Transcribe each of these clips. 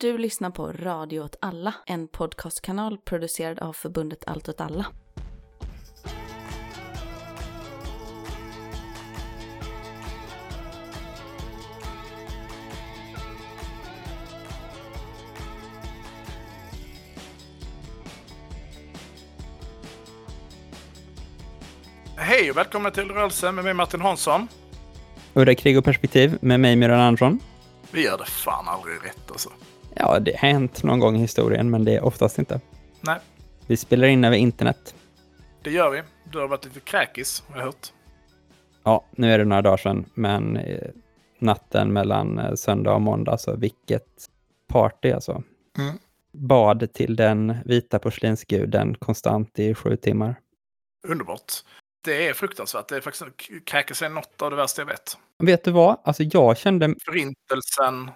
Du lyssnar på Radio åt alla, en podcastkanal producerad av förbundet Allt åt alla. Hej och välkomna till Rörelse med mig Martin Hansson. Udda krig och perspektiv med mig, Myran Andersson. Vi gör det fan aldrig rätt alltså. Ja, det har hänt någon gång i historien, men det är oftast inte. Nej, Vi spelar in över internet. det gör vi. Du har varit lite kräkis, har jag hört. Ja, nu är det några dagar sedan, men eh, natten mellan eh, söndag och måndag, så vilket party alltså. Mm. Bad till den vita porslinsguden konstant i sju timmar. Underbart. Det är fruktansvärt. Det är faktiskt kräkis är något av det värsta jag vet. Vet du vad? Alltså jag kände... Förintelsen,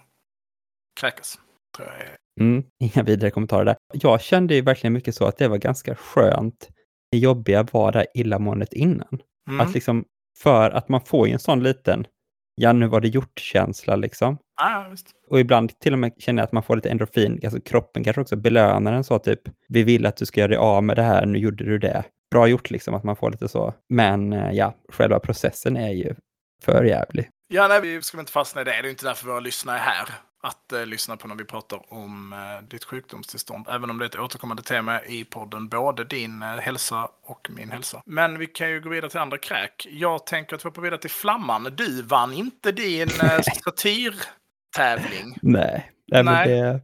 kräkis, tror jag är. Mm, inga vidare kommentarer där. Jag kände ju verkligen mycket så att det var ganska skönt. Det jobbiga var det illamåendet innan. Mm. Att liksom, för att man får ju en sån liten, ja nu var det gjort-känsla liksom. Visst. Och ibland till och med känner jag att man får lite endorfin, alltså kroppen kanske också belönar en så typ, vi vill att du ska göra dig av med det här, nu gjorde du det. Bra gjort liksom, att man får lite så. Men eh, ja, själva processen är ju för jävlig. Ja, nej, vi ska inte fastna i det. Det är inte därför våra lyssnare är här. Att eh, lyssna på när vi pratar om eh, ditt sjukdomstillstånd. Även om det är ett återkommande tema i podden. Både din eh, hälsa och min hälsa. Men vi kan ju gå vidare till andra kräk. Jag tänker att vi hoppar vidare till Flamman. Du vann inte din eh, satirtävling. Nej, nej, men det,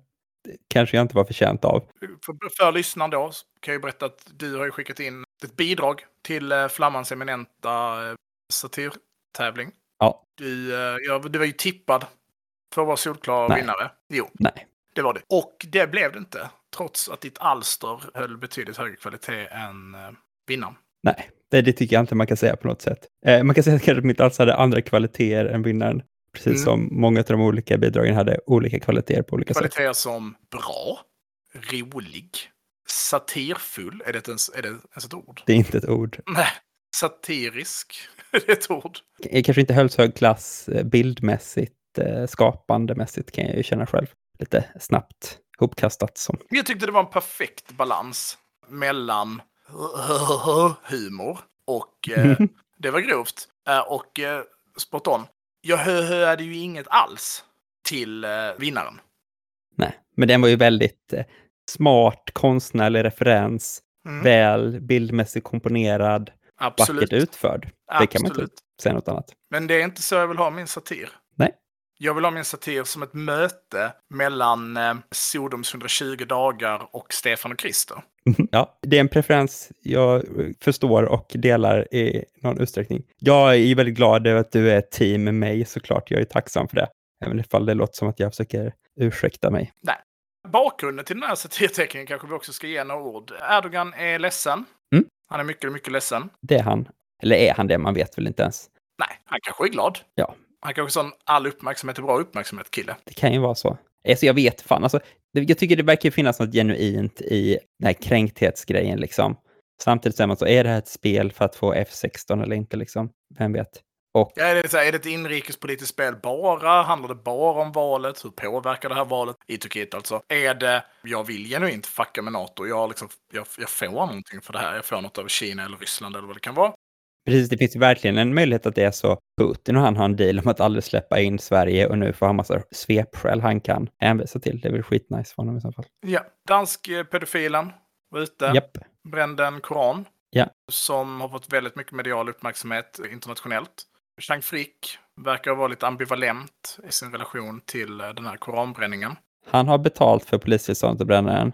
kanske jag inte var förtjänt av. För, för lyssnaren då kan jag berätta att du har ju skickat in ett bidrag till eh, Flammans eminenta eh, satirtävling. Ja, Du, eh, ja, du var ju tippad för att vara solklar Nej. vinnare. Jo, nej. det var det. Och det blev det inte. Trots att ditt alster höll betydligt högre kvalitet än eh, vinnaren. Nej, det, det tycker jag inte man kan säga på något sätt. Eh, man kan säga att kanske mitt alls hade andra kvaliteter än vinnaren. Precis Mm. som många av de olika bidragen hade olika kvaliteter på olika sätt. Kvaliteter som bra, rolig, satirfull. Är det ens, är det ens ett ord? Det är inte ett ord. Nej, satirisk. är det ett ord? Kanske inte höll så hög klass eh, bildmässigt, skapandemässigt kan jag ju känna själv. Lite snabbt hopkastat som. Jag tyckte det var en perfekt balans mellan humor och eh, det var grovt eh, och eh, spot on. Jag hörde ju inget alls till eh, vinnaren. Nej, men den var ju väldigt eh, smart, konstnärlig referens, Mm, väl bildmässigt komponerad, absolut. vackert utförd. Det kan man inte säga något annat. Men det är inte så jag vill ha min satir. Nej. Jag vill ha min satir som ett möte mellan eh, Sodoms 120 dagar och Stefan och Krister. Ja, det är en preferens jag förstår och delar i någon utsträckning. Jag är ju väldigt glad över att du är team med mig såklart. Jag är tacksam för det. Även ifall det låter som att jag försöker ursäkta mig. Bakgrunden till den här satirteckningen kanske vi också ska ge några ord. Erdogan är ledsen. Mm. Han är mycket, mycket ledsen. Det är han. Eller är han det? Man vet väl inte ens. Nej, han kanske är glad. Ja. Han kanske är sån all uppmärksamhet är bra uppmärksamhet kille. Det kan ju vara så. Alltså jag vet fan, alltså, jag tycker det verkar finnas något genuint i den här kränkthetsgrejen liksom. Samtidigt säger man så, är det här ett spel för att få F16 eller inte liksom? Vem vet? Och Ja, är, det så här, är det ett inrikespolitiskt spel bara? Handlar det bara om valet? Hur påverkar det här valet? I Turkiet alltså. Är det, jag vill genuint fucka med NATO. Jag, liksom, jag, jag får någonting för det här. Jag får något av Kina eller Ryssland eller vad det kan vara. Precis, det finns ju verkligen en möjlighet att det är så. Putin och han har en deal om att aldrig släppa in Sverige och nu får han massa svepskäl han kan hänvisa till. Det är väl skitnice för honom i så fall. Ja, dansk eh, pedofilen var ute. Japp. brände en koran. Ja. Som har fått väldigt mycket medial uppmärksamhet internationellt. Chang Frick verkar vara lite ambivalent i sin relation till eh, den här koranbränningen. Han har betalt för polistillståndet att bränna den.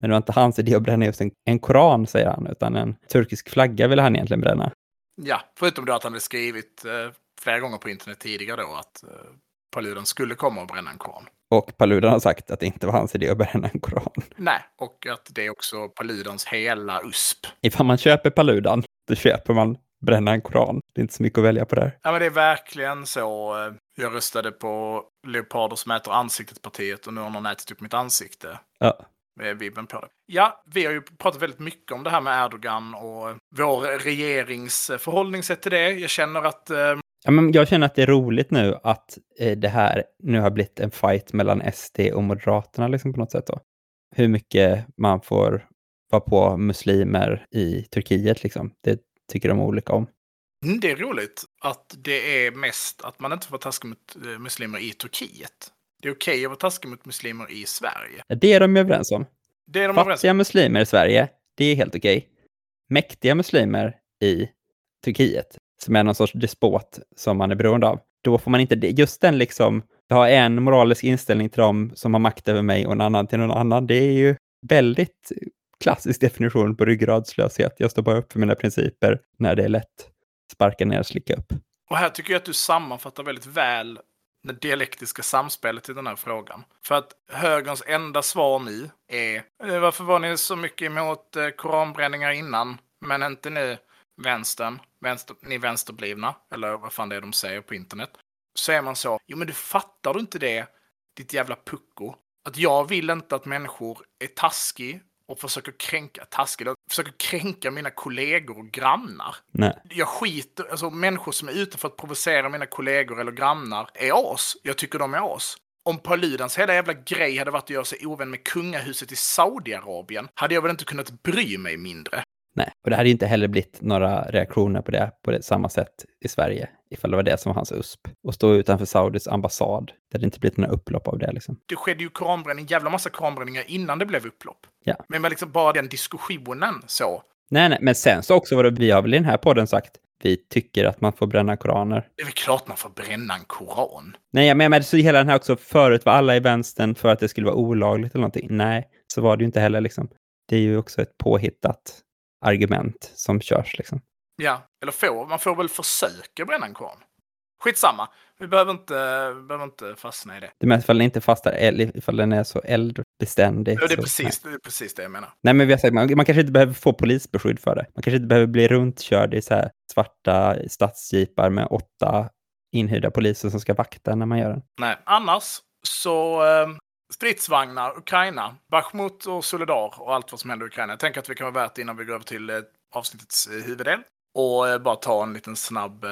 Men det var inte hans idé att bränna just en, en koran, säger han, utan en turkisk flagga ville han egentligen bränna. Ja, förutom då att han hade skrivit eh, flera gånger på internet tidigare då att eh, Paludan skulle komma och bränna en koran. Och Paludan har sagt att det inte var hans idé att bränna en koran. Nej, och att det är också Paludans hela USP. Ifall man köper Paludan, då köper man bränna en koran. Det är inte så mycket att välja på där. Ja, men det är verkligen så. eh, Jag röstade på Leoparder som äter ansiktet-partiet och nu har någon ätit upp mitt ansikte. Ja. Vibben på det. Ja, vi har ju pratat väldigt mycket om det här med Erdogan och vår regerings förhållningssätt till det. Jag känner att eh, Ja, men jag känner att det är roligt nu att eh, det här nu har blivit en fight mellan SD och Moderaterna liksom på något sätt. Då. Hur mycket man får vara på muslimer i Turkiet, liksom. det tycker de olika om. Mm, det är roligt att det är mest att man inte får taskig mot eh, muslimer i Turkiet. Det är okej att vara taskig mot muslimer i Sverige. Det är de överens om. Det är de överens Fattiga om. muslimer i Sverige, det är helt okej. Mäktiga muslimer i Turkiet, som är någon sorts despot som man är beroende av, då får man inte det. Just den liksom, jag har en moralisk inställning till dem som har makt över mig och en annan till någon annan. Det är ju väldigt klassisk definition på ryggradslöshet. Jag står bara upp för mina principer när det är lätt. Sparka ner och slicka upp. Och här tycker jag att du sammanfattar väldigt väl det dialektiska samspelet i den här frågan. För att högerns enda svar nu är eh, varför var ni så mycket emot eh, koranbränningar innan, men inte nu vänstern, vänster, ni vänsterblivna, eller vad fan det är de säger på internet. Så är man så, jo men du fattar du inte det, ditt jävla pucko, att jag vill inte att människor är taskig och försöker kränka, taskig, försöker kränka mina kollegor och grannar. Nej. Jag skiter, alltså människor som är ute för att provocera mina kollegor eller grannar är as. Jag tycker de är as. Om Paludans hela jävla grej hade varit att göra sig ovän med kungahuset i Saudiarabien hade jag väl inte kunnat bry mig mindre. Nej, och det hade ju inte heller blivit några reaktioner på det på det samma sätt i Sverige, ifall det var det som var hans USP. Och stå utanför Saudis ambassad, det hade inte blivit några upplopp av det liksom. Det skedde ju koranbränning, jävla massa koranbränningar innan det blev upplopp. Ja. Men liksom bara den diskussionen så. Nej, nej, men sen så också var det, vi har väl i den här podden sagt, vi tycker att man får bränna koraner. Det är väl klart man får bränna en koran. Nej, jag menar så hela den här också, förut var alla i vänstern för att det skulle vara olagligt eller någonting. Nej, så var det ju inte heller liksom. Det är ju också ett påhittat argument som körs liksom. Ja, eller får, man får väl försöka bränna en koran. Skitsamma, vi behöver inte, behöver inte fastna i det. Det är mest ifall den inte eller ifall den är så eldbeständig. Ja, det, är så, precis, nej. det är precis det jag menar. Nej, men vi har sagt, man, man kanske inte behöver få polisbeskydd för det. Man kanske inte behöver bli runtkörd i så här svarta stadsjeepar med åtta inhyrda poliser som ska vakta när man gör den. Nej, annars så eh, stridsvagnar, Ukraina, Bachmut och Solidar och allt vad som händer i Ukraina. Jag tänker att vi kan vara värt innan vi går över till eh, avsnittets eh, huvuddel och eh, bara ta en liten snabb eh,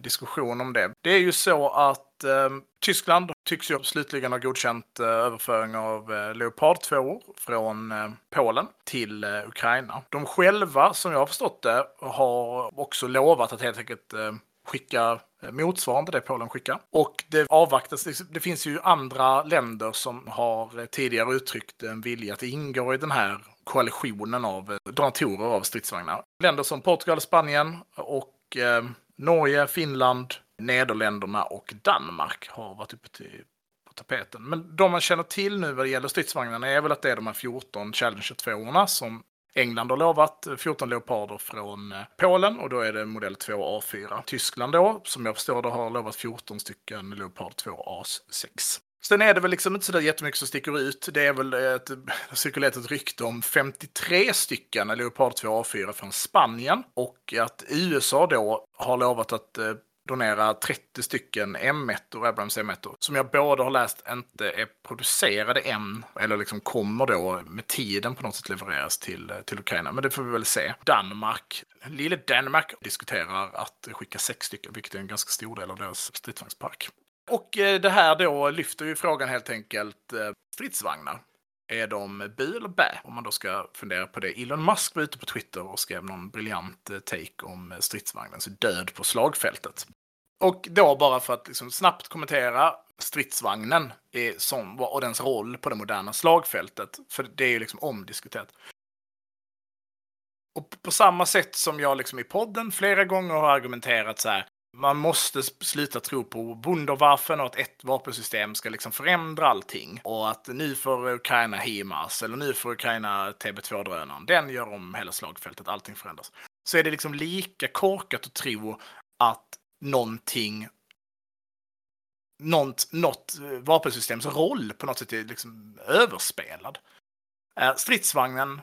diskussion om det. Det är ju så att eh, Tyskland tycks ju slutligen ha godkänt eh, överföring av eh, Leopard 2 från eh, Polen till eh, Ukraina. De själva, som jag har förstått det, har också lovat att helt enkelt eh, skicka Eh, motsvarande det Polen skickar. Och det avvaktas, det finns ju andra länder som har eh, tidigare uttryckt en vilja att ingå i den här koalitionen av eh, donatorer av stridsvagnar. Länder som Portugal, Spanien och eh, Norge, Finland, Nederländerna och Danmark har varit uppe till på tapeten. Men de man känner till nu vad det gäller stridsvagnarna är väl att det är de här 14 Challenger 2 som England har lovat 14 leoparder från eh, Polen och då är det modell 2 A4. Tyskland då, som jag förstår det, har lovat 14 stycken Leopard 2 A6. Sen är det väl liksom inte sådär jättemycket som sticker ut. Det är väl ett, det cirkulerat ett rykte om 53 stycken Leopard 2 A4 från Spanien och att USA då har lovat att eh, donera 30 stycken M1 Abrams M1 som jag både har läst inte är producerade än eller liksom kommer då med tiden på något sätt levereras till, till Ukraina. Men det får vi väl se. Danmark, lille Danmark diskuterar att skicka sex stycken, vilket är en ganska stor del av deras stridsvagnspark. Och eh, det här då lyfter ju frågan helt enkelt eh, stridsvagnar. Är de bu eller bä? Om man då ska fundera på det. Elon Musk var ute på Twitter och skrev någon briljant eh, take om eh, stridsvagnens död på slagfältet. Och då bara för att liksom snabbt kommentera stridsvagnen är som, och dens roll på det moderna slagfältet. För det är ju liksom omdiskuterat. Och på samma sätt som jag liksom i podden flera gånger har argumenterat så här. Man måste sluta tro på Wunderwaffen och att ett vapensystem ska liksom förändra allting. Och att nu får Ukraina HIMARS eller nu får Ukraina TB2-drönaren. Den gör om hela slagfältet, allting förändras. Så är det liksom lika korkat att tro att någonting något, något vapensystems roll på något sätt är liksom överspelad. Eh, stridsvagnen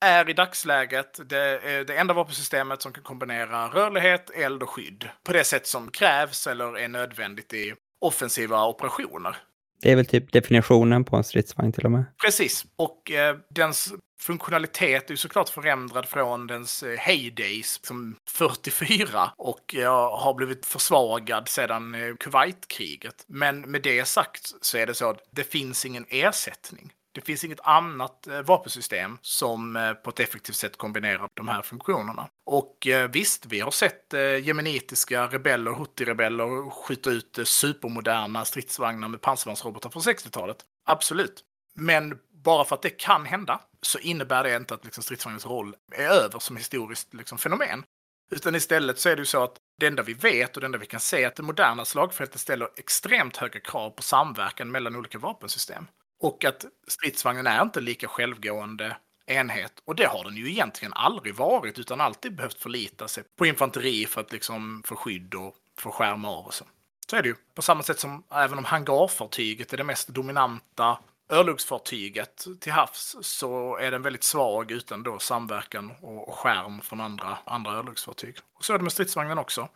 är i dagsläget det, det enda vapensystemet som kan kombinera rörlighet, eld och skydd på det sätt som krävs eller är nödvändigt i offensiva operationer. Det är väl typ definitionen på en stridsvagn till och med. Precis, och eh, dens funktionalitet är ju såklart förändrad från dens eh, heydays som 44 och eh, har blivit försvagad sedan eh, Kuwaitkriget. Men med det sagt så är det så att det finns ingen ersättning. Det finns inget annat eh, vapensystem som eh, på ett effektivt sätt kombinerar de här funktionerna. Och eh, visst, vi har sett jemenitiska rebeller, hutti-rebeller skjuta ut supermoderna stridsvagnar med pansarvärnsrobotar från 60-talet. Absolut. Men bara för att det kan hända så innebär det inte att liksom, stridsvagnens roll är över som historiskt liksom, fenomen. Utan istället så är det ju så att det enda vi vet och det enda vi kan se är att det moderna slagfältet ställer extremt höga krav på samverkan mellan olika vapensystem. Och att stridsvagnen är inte lika självgående enhet. Och det har den ju egentligen aldrig varit, utan alltid behövt förlita sig på infanteri för att liksom få skydd och få skärma av och så. Så är det ju. På samma sätt som även om hangarfartyget är det mest dominanta örlogsfartyget till havs så är den väldigt svag utan då samverkan och skärm från andra, andra örlogsfartyg. Och så är det med stridsvagnen också.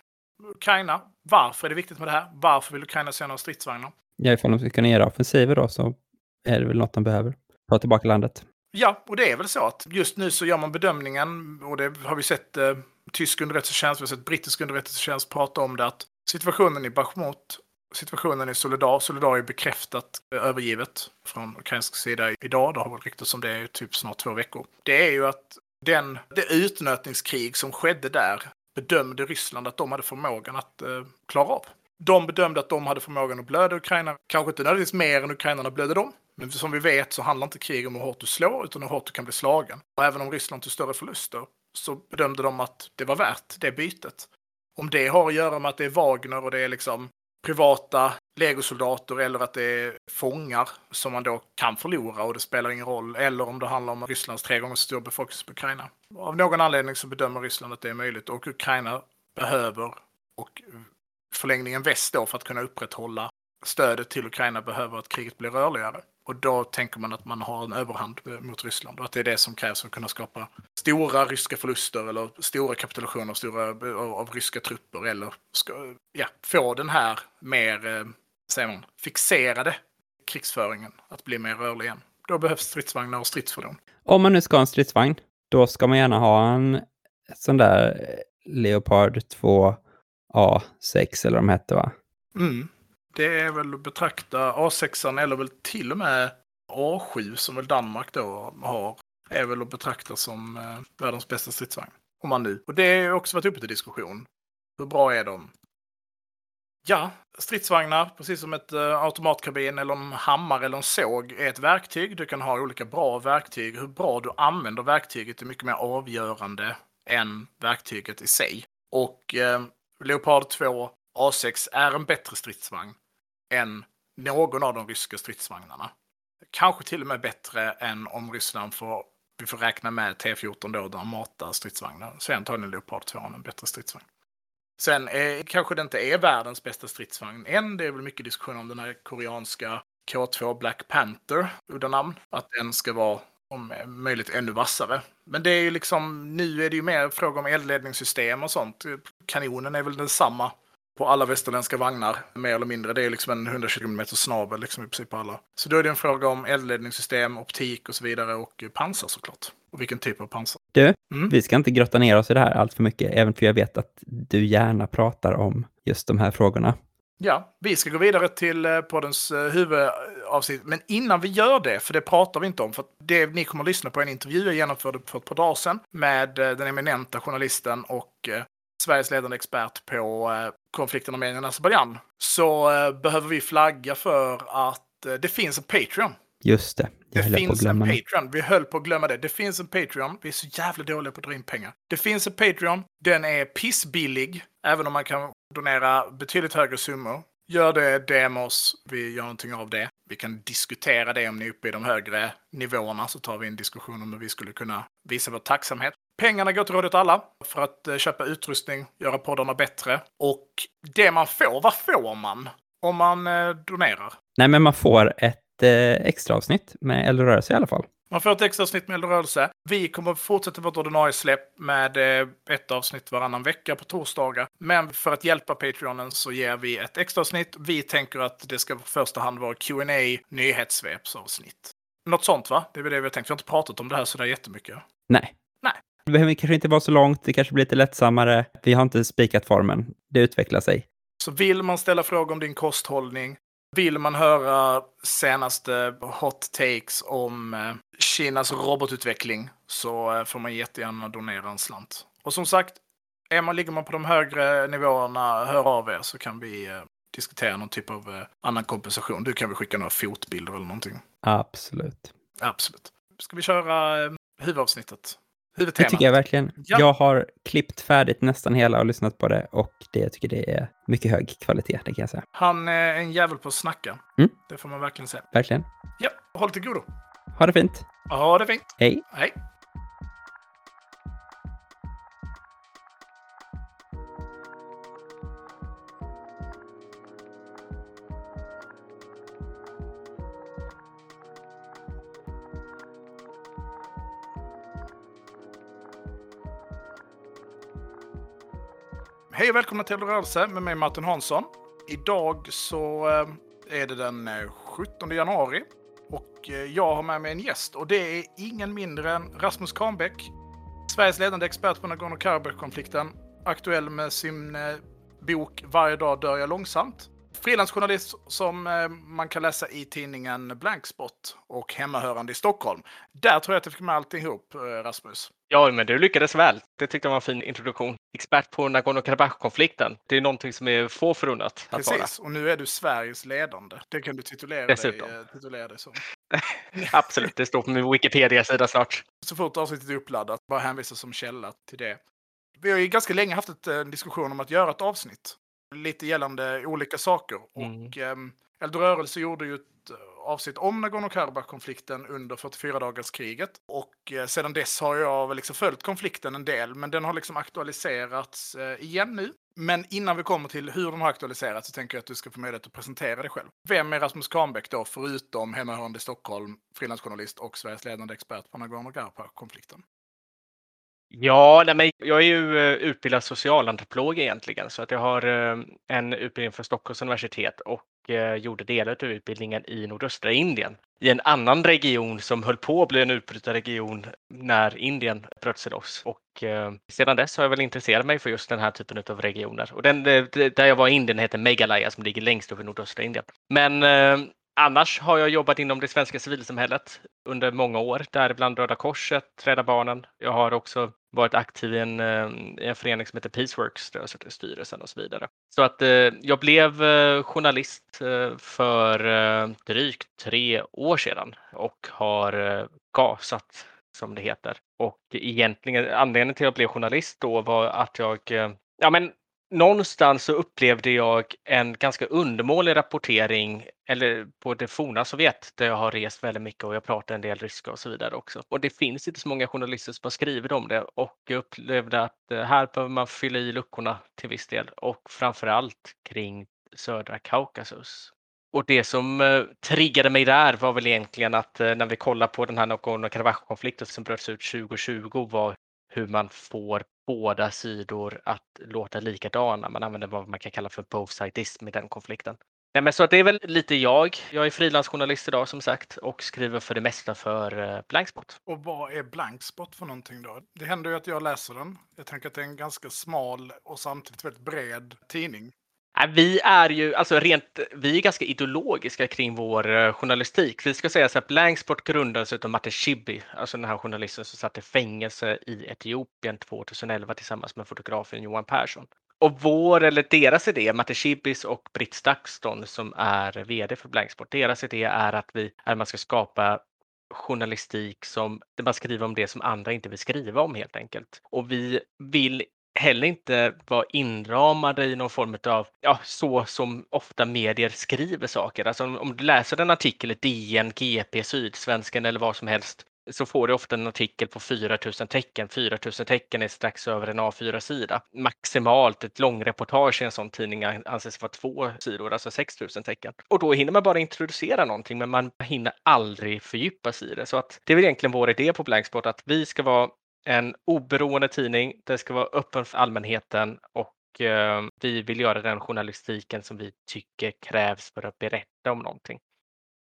Ukraina, varför är det viktigt med det här? Varför vill Ukraina se några stridsvagnar? Ja, ifall de ska kunna göra offensiver då så är det väl något de behöver. Ta tillbaka landet. Ja, och det är väl så att just nu så gör man bedömningen, och det har vi sett eh, tysk underrättelsetjänst, vi har sett brittisk underrättelsetjänst prata om det, att situationen i Bachmut, situationen i Solidar, Solidar är bekräftat eh, övergivet från ukrainsk sida idag, det har varit ryktats om det i typ snart två veckor. Det är ju att den, det utnötningskrig som skedde där bedömde Ryssland att de hade förmågan att eh, klara av. De bedömde att de hade förmågan att blöda Ukraina, kanske inte nödvändigtvis mer än ukrainarna blödde dem, men som vi vet så handlar inte krig om hur hårt du slår, utan hur hårt du kan bli slagen. Och även om Ryssland tog större förluster så bedömde de att det var värt det bytet. Om det har att göra med att det är Wagner och det är liksom privata legosoldater eller att det är fångar som man då kan förlora och det spelar ingen roll. Eller om det handlar om Rysslands tre gånger så stor befolkning på Ukraina. Av någon anledning så bedömer Ryssland att det är möjligt och Ukraina behöver och förlängningen väst då för att kunna upprätthålla stödet till Ukraina behöver att kriget blir rörligare. Och då tänker man att man har en överhand eh, mot Ryssland och att det är det som krävs för att kunna skapa stora ryska förluster eller stora kapitulationer av, stora, av, av ryska trupper eller ska, ja, få den här mer, eh, säger man, fixerade krigsföringen att bli mer rörlig igen. Då behövs stridsvagnar och stridsfordon. Om man nu ska ha en stridsvagn, då ska man gärna ha en sån där eh, Leopard 2 A6 eller vad de hette va? Mm det är väl att betrakta A6 eller väl till och med A7 som väl Danmark då har, är väl att betrakta som eh, världens bästa stridsvagn. Om man nu. Och det har också varit uppe till diskussion. Hur bra är de? Ja, stridsvagnar, precis som ett eh, automatkarbin eller en hammare eller en såg, är ett verktyg. Du kan ha olika bra verktyg. Hur bra du använder verktyget är mycket mer avgörande än verktyget i sig. Och eh, Leopard 2 A6 är en bättre stridsvagn än någon av de ryska stridsvagnarna. Kanske till och med bättre än om Ryssland får, vi får räkna med T14 då, där matar stridsvagnar. Så är antagligen Leopard 2 en bättre stridsvagn. Sen är, kanske det inte är världens bästa stridsvagn än. Det är väl mycket diskussion om den här koreanska K2 Black Panther, udda namn. Att den ska vara om möjligt ännu vassare. Men det är ju liksom, nu är det ju mer fråga om eldledningssystem och sånt. Kanonen är väl densamma på alla västerländska vagnar, mer eller mindre. Det är liksom en 120 mm snabel liksom i princip på alla. Så då är det en fråga om eldledningssystem, optik och så vidare och pansar såklart. Och vilken typ av pansar. Du, mm. vi ska inte grotta ner oss i det här allt för mycket, även för jag vet att du gärna pratar om just de här frågorna. Ja, vi ska gå vidare till eh, poddens eh, huvudavsnitt. Men innan vi gör det, för det pratar vi inte om, för det ni kommer att lyssna på en intervju jag genomförde för ett par dagar sedan med eh, den eminenta journalisten och Sveriges ledande expert på konflikten Armenien och Azerbajdzjan så eh, behöver vi flagga för att det finns en Patreon. Just det. det finns en Patreon. Vi höll på att glömma det. Det finns en Patreon. Vi är så jävla dåliga på att dra in pengar. Det finns en Patreon. Den är pissbillig, även om man kan donera betydligt högre summor. Gör det, DM oss. Vi gör någonting av det. Vi kan diskutera det om ni är uppe i de högre nivåerna så tar vi en diskussion om hur vi skulle kunna visa vår tacksamhet. Pengarna går till Rådet Alla för att eh, köpa utrustning, göra poddarna bättre. Och det man får, vad får man om man eh, donerar? Nej, men man får ett eh, extra avsnitt med Eldrörelse i alla fall. Man får ett extra avsnitt med Eldrörelse. Vi kommer fortsätta vårt ordinarie släpp med eh, ett avsnitt varannan vecka på torsdagar. Men för att hjälpa Patreonen så ger vi ett extra avsnitt. Vi tänker att det ska i första hand vara Q&A nyhetssvepsavsnitt. Något sånt va? Det är väl det vi har tänkt. Vi har inte pratat om det här så där jättemycket. Nej. Nej. Det behöver kanske inte vara så långt, det kanske blir lite lättsammare. Vi har inte spikat formen. Det utvecklar sig. Så vill man ställa frågor om din kosthållning, vill man höra senaste hot takes om eh, Kinas robotutveckling så eh, får man jättegärna donera en slant. Och som sagt, är man, ligger man på de högre nivåerna, hör av er så kan vi eh, diskutera någon typ av annan kompensation. Du kan väl skicka några fotbilder eller någonting. Absolut. Absolut. Ska vi köra huvudavsnittet? Det tycker jag verkligen. Ja. Jag har klippt färdigt nästan hela och lyssnat på det och det, jag tycker det är mycket hög kvalitet, det kan jag säga. Han är en jävel på att snacka. Mm. Det får man verkligen säga. Verkligen. Ja, håll till godo. Ha det fint. Ha det fint. Hej. Hej. Hej och välkomna till Rörelse med mig Martin Hansson. Idag så eh, är det den eh, 17 januari och eh, jag har med mig en gäst och det är ingen mindre än Rasmus Kahnbäck, Sveriges ledande expert på Nagorno-Karabach-konflikten, aktuell med sin bok Varje dag dör jag långsamt. Frilansjournalist som man kan läsa i tidningen Blankspot och hemmahörande i Stockholm. Där tror jag att jag fick med allting ihop, Rasmus. Ja, men du lyckades väl. Det tyckte jag var en fin introduktion. Expert på Nagorno-Karabach-konflikten. Det är någonting som är få förunnat att Precis, vara. och nu är du Sveriges ledande. Det kan du titulera, Dessutom. dig, eh, titulera dig som. Absolut, det står på min Wikipedia-sida snart. Så fort avsnittet är uppladdat, bara hänvisa som källa till det. Vi har ju ganska länge haft en diskussion om att göra ett avsnitt. Lite gällande olika saker. Mm. Och eh, Eldrörelse gjorde ju ett eh, avsnitt om Nagorno-Karabach-konflikten under 44-dagarskriget. Och eh, sedan dess har jag liksom följt konflikten en del, men den har liksom aktualiserats eh, igen nu. Men innan vi kommer till hur den har aktualiserats så tänker jag att du ska få möjlighet att presentera dig själv. Vem är Rasmus Kahnbäck då, förutom hemmahörande i Stockholm, frilansjournalist och Sveriges ledande expert på Nagorno-Karabach-konflikten? Ja, nej, men jag är ju eh, utbildad socialantropolog egentligen, så att jag har eh, en utbildning från Stockholms universitet och eh, gjorde delar av utbildningen i nordöstra Indien i en annan region som höll på att bli en utbrytarregion när Indien bröt sig loss. Och eh, sedan dess har jag väl intresserat mig för just den här typen av regioner. Och den där jag var i Indien heter Meghalaya som ligger längst upp i nordöstra Indien. Men Annars har jag jobbat inom det svenska civilsamhället under många år, däribland Röda Korset, Rädda Barnen. Jag har också varit aktiv i en, eh, i en förening som heter Peaceworks där jag suttit i styrelsen och så vidare. Så att eh, jag blev eh, journalist eh, för drygt tre år sedan och har gasat som det heter. Och egentligen anledningen till att jag blev journalist då var att jag Ja, men någonstans så upplevde jag en ganska undermålig rapportering eller på det forna Sovjet där jag har rest väldigt mycket och jag pratar en del ryska och så vidare också. Och det finns inte så många journalister som har skrivit om det och jag upplevde att eh, här behöver man fylla i luckorna till viss del och framför allt kring södra Kaukasus. Och det som eh, triggade mig där var väl egentligen att eh, när vi kollar på den här Nagorno-Karabach-konflikten som bröts ut 2020 var hur man får båda sidor att låta likadana. Man använder vad man kan kalla för both-sidism i den konflikten. Nej, men så det är väl lite jag. Jag är frilansjournalist idag som sagt och skriver för det mesta för eh, Blankspot. Och vad är Blankspot för någonting då? Det händer ju att jag läser den. Jag tänker att det är en ganska smal och samtidigt väldigt bred tidning. Äh, vi är ju alltså rent, vi är ganska ideologiska kring vår eh, journalistik. Vi ska säga så att Blanksport grundades av Matte Schibbye, alltså den här journalisten som satt i fängelse i Etiopien 2011 tillsammans med fotografen Johan Persson. Och vår, eller deras idé, Matte Shibis och Britt Stakston som är VD för Blanksport, deras idé är att vi, att man ska skapa journalistik som, där man skriver om det som andra inte vill skriva om helt enkelt. Och vi vill heller inte vara inramade i någon form av, ja, så som ofta medier skriver saker. Alltså om, om du läser en artikel i DN, GP, Sydsvenskan eller vad som helst så får du ofta en artikel på 4000 tecken. 4000 tecken är strax över en A4-sida. Maximalt ett långreportage i en sån tidning anses vara två sidor, alltså 6000 tecken. Och då hinner man bara introducera någonting, men man hinner aldrig fördjupa sig i det. Så att det är väl egentligen vår idé på Blanksport att vi ska vara en oberoende tidning. Det ska vara öppen för allmänheten och eh, vi vill göra den journalistiken som vi tycker krävs för att berätta om någonting.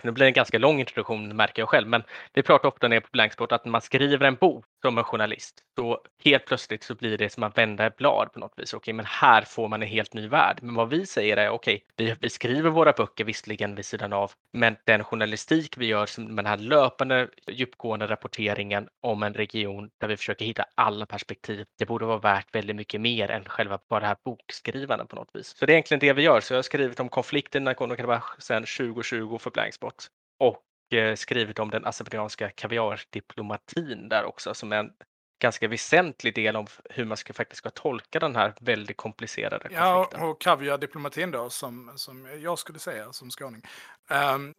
Nu blir det en ganska lång introduktion märker jag själv, men vi pratar ofta ner på Blanksport att när man skriver en bok som en journalist, så helt plötsligt så blir det som att vända ett blad på något vis. Okej, men här får man en helt ny värld. Men vad vi säger är okej, vi, vi skriver våra böcker visserligen vid sidan av, men den journalistik vi gör, som den här löpande djupgående rapporteringen om en region där vi försöker hitta alla perspektiv, det borde vara värt väldigt mycket mer än själva bara det här bokskrivandet på något vis. Så det är egentligen det vi gör. Så jag har skrivit om konflikten i Nagorno-Karabach sedan 2020 för Blankspot och skrivit om den azerbajdzjanska kaviardiplomatin där också som är en ganska väsentlig del av hur man ska, faktiskt ska tolka den här väldigt komplicerade konflikten. Ja, och kaviardiplomatin då, som, som jag skulle säga som skåning, um,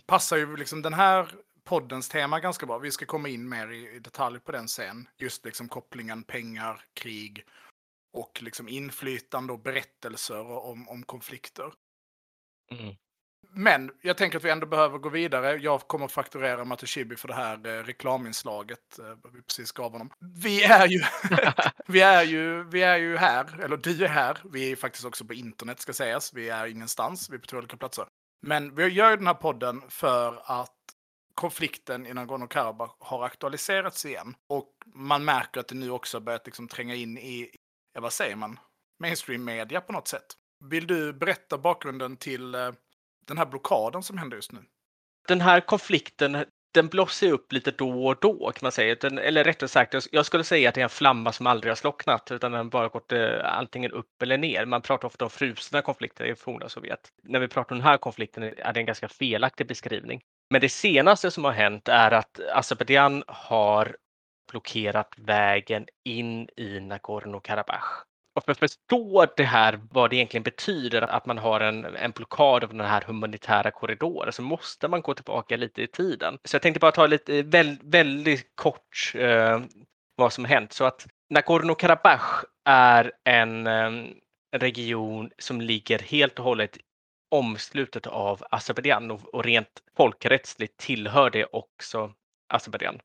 passar ju liksom den här poddens tema ganska bra. Vi ska komma in mer i, i detalj på den sen. Just liksom kopplingen pengar, krig och liksom inflytande och berättelser om, om konflikter. Mm. Men jag tänker att vi ändå behöver gå vidare. Jag kommer att fakturera Matushibi för det här eh, reklaminslaget eh, vi precis gav honom. Vi är ju, vi är ju, vi är ju här, eller du är här. Vi är faktiskt också på internet ska sägas. Vi är ingenstans, vi är på två olika platser. Men vi gör ju den här podden för att konflikten i Nagorno-Karabach har aktualiserats igen. Och man märker att det nu också börjat liksom tränga in i, ja, vad säger man, mainstream-media på något sätt. Vill du berätta bakgrunden till eh, den här blockaden som händer just nu? Den här konflikten den blossar upp lite då och då kan man säga. Den, eller rättare sagt, jag skulle säga att det är en flamma som aldrig har slocknat utan den bara gått eh, antingen upp eller ner. Man pratar ofta om frusna konflikter i forna Sovjet. När vi pratar om den här konflikten är det en ganska felaktig beskrivning. Men det senaste som har hänt är att Azerbajdzjan har blockerat vägen in i Nagorno-Karabach. Och för att förstå det här, vad det egentligen betyder att man har en, en blockad av den här humanitära korridoren så måste man gå tillbaka lite i tiden. Så jag tänkte bara ta lite eh, väldigt, väldigt kort eh, vad som har hänt. Så att Nagorno-Karabach är en eh, region som ligger helt och hållet omslutet av Azerbajdzjan och, och rent folkrättsligt tillhör det också Azerbajdzjan.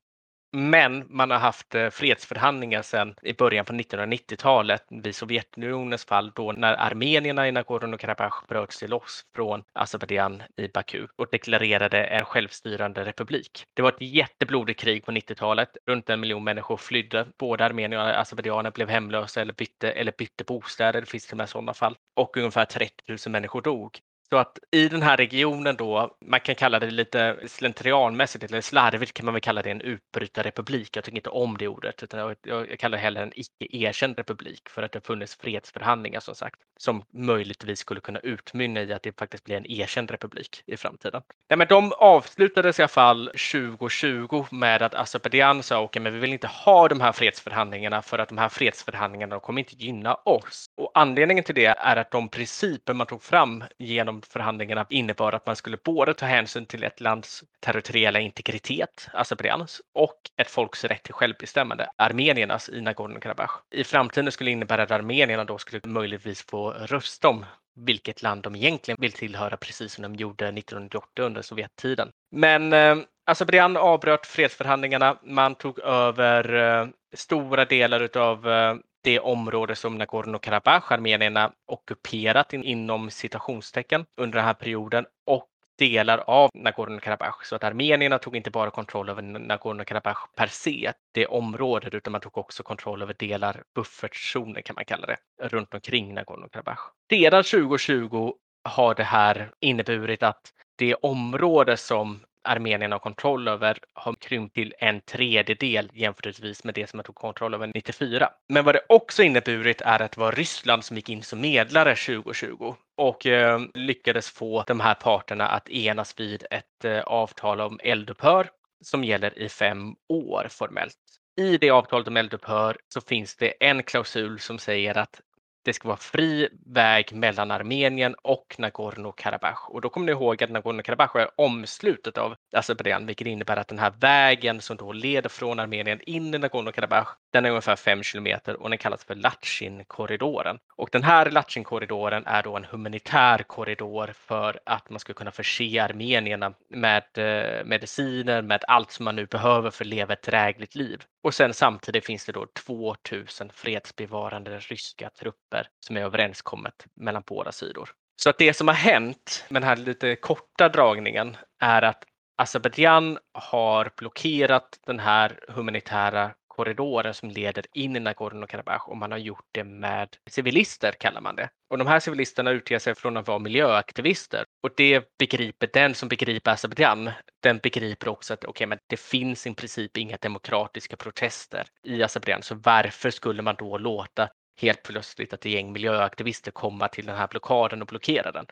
Men man har haft eh, fredsförhandlingar sedan i början på 1990-talet vid Sovjetunionens fall då när armenierna i Nagorno-Karabach bröt sig loss från Azerbajdzjan i Baku och deklarerade en självstyrande republik. Det var ett jätteblodigt krig på 90-talet. Runt en miljon människor flydde. Både armenier och azerbajdzjaner blev hemlösa eller bytte, eller bytte bostäder. Det finns till och med sådana fall. Och ungefär 30 000 människor dog. Så att i den här regionen då, man kan kalla det lite slentrianmässigt eller slarvigt kan man väl kalla det en utbrytarrepublik. Jag tycker inte om det ordet utan jag, jag kallar det hellre en icke erkänd republik för att det funnits fredsförhandlingar som sagt som möjligtvis skulle kunna utmynna i att det faktiskt blir en erkänd republik i framtiden. Nej, men de avslutades i alla fall 2020 med att Azerbajdzjan sa okej, okay, men vi vill inte ha de här fredsförhandlingarna för att de här fredsförhandlingarna kommer inte gynna oss. Och anledningen till det är att de principer man tog fram genom förhandlingarna innebar att man skulle både ta hänsyn till ett lands territoriella integritet, alltså Azerbajdzjans, och ett folks rätt till självbestämmande, armeniernas i Nagorno-Karabach. I framtiden skulle innebära att armenierna då skulle möjligtvis få rösta om vilket land de egentligen vill tillhöra, precis som de gjorde 1988 under Sovjettiden. Men eh, alltså Azerbajdzjan avbröt fredsförhandlingarna. Man tog över eh, stora delar av eh, det område som Nagorno-Karabach, armenierna, ockuperat in, inom citationstecken under den här perioden och delar av Nagorno-Karabach. Så att armenierna tog inte bara kontroll över Nagorno-Karabach per se, det området, utan man tog också kontroll över delar, buffertzoner kan man kalla det, runt omkring Nagorno-Karabach. Redan 2020 har det här inneburit att det område som armenierna har kontroll över har krympt till en tredjedel jämförelsevis med det som man tog kontroll över 94. Men vad det också inneburit är att det var Ryssland som gick in som medlare 2020 och eh, lyckades få de här parterna att enas vid ett eh, avtal om eldupphör som gäller i fem år formellt. I det avtalet om eldupphör så finns det en klausul som säger att det ska vara fri väg mellan Armenien och Nagorno-Karabach. Och då kommer ni ihåg att Nagorno-Karabach är omslutet av Azerbajdzjan, vilket innebär att den här vägen som då leder från Armenien in i Nagorno-Karabach, den är ungefär 5 kilometer och den kallas för Latchin-korridoren. Och den här Latchin-korridoren är då en humanitär korridor för att man ska kunna förse armenierna med eh, mediciner, med allt som man nu behöver för att leva ett drägligt liv. Och sen samtidigt finns det då 2000 fredsbevarande ryska trupper som är överenskommet mellan båda sidor. Så att det som har hänt med den här lite korta dragningen är att Azerbajdzjan har blockerat den här humanitära korridoren som leder in i Nagorno-Karabach och man har gjort det med civilister kallar man det. Och de här civilisterna utger sig från att vara miljöaktivister och det begriper den som begriper Azerbajdzjan. Den begriper också att okay, men det finns i princip inga demokratiska protester i Azerbajdzjan, så varför skulle man då låta helt plötsligt att ett gäng miljöaktivister komma till den här blockaden och blockera den?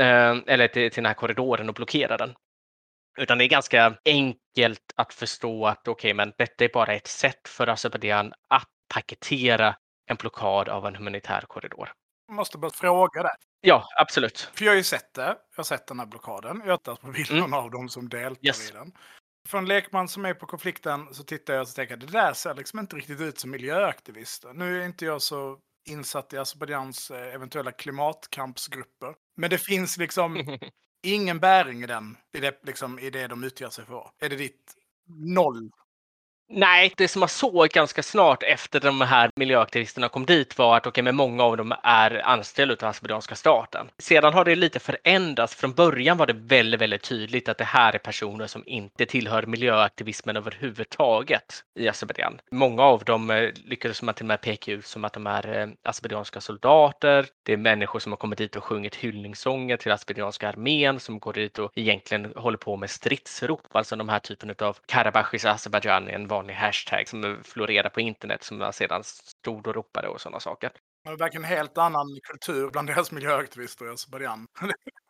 Eh, eller till, till den här korridoren och blockera den. Utan det är ganska enkelt att förstå att okej, okay, men detta är bara ett sätt för Azerbajdzjan att paketera en blockad av en humanitär korridor. Jag måste bara fråga det. Ja, absolut. För jag har ju sett det. Jag har sett den här blockaden. Jag har tittat på bilderna mm. av dem som deltar yes. i den. För en lekman som är på konflikten så tittar jag och tänker att det där ser liksom inte riktigt ut som miljöaktivister. Nu är inte jag så insatt i Azerbajdzjans eh, eventuella klimatkampsgrupper. Men det finns liksom ingen bäring i den, i det, liksom, i det de utger sig för. Är det ditt noll? Nej, det som man såg ganska snart efter de här miljöaktivisterna kom dit var att okay, men många av dem är anställda av azerbajdzjanska staten. Sedan har det lite förändrats. Från början var det väldigt, väldigt tydligt att det här är personer som inte tillhör miljöaktivismen överhuvudtaget i Azerbajdzjan. Många av dem eh, lyckades man till och med peka ut som att de är eh, azerbajdzjanska soldater. Det är människor som har kommit dit och sjungit hyllningssånger till azerbajdzjanska armén som går dit och egentligen håller på med stridsrop, alltså de här typen av Karabachis Azerbajdzjan vanlig hashtag som florerar på internet som man sedan stod och ropade och sådana saker. Det verkar en helt annan kultur bland deras miljöaktivister i Azerbajdzjan.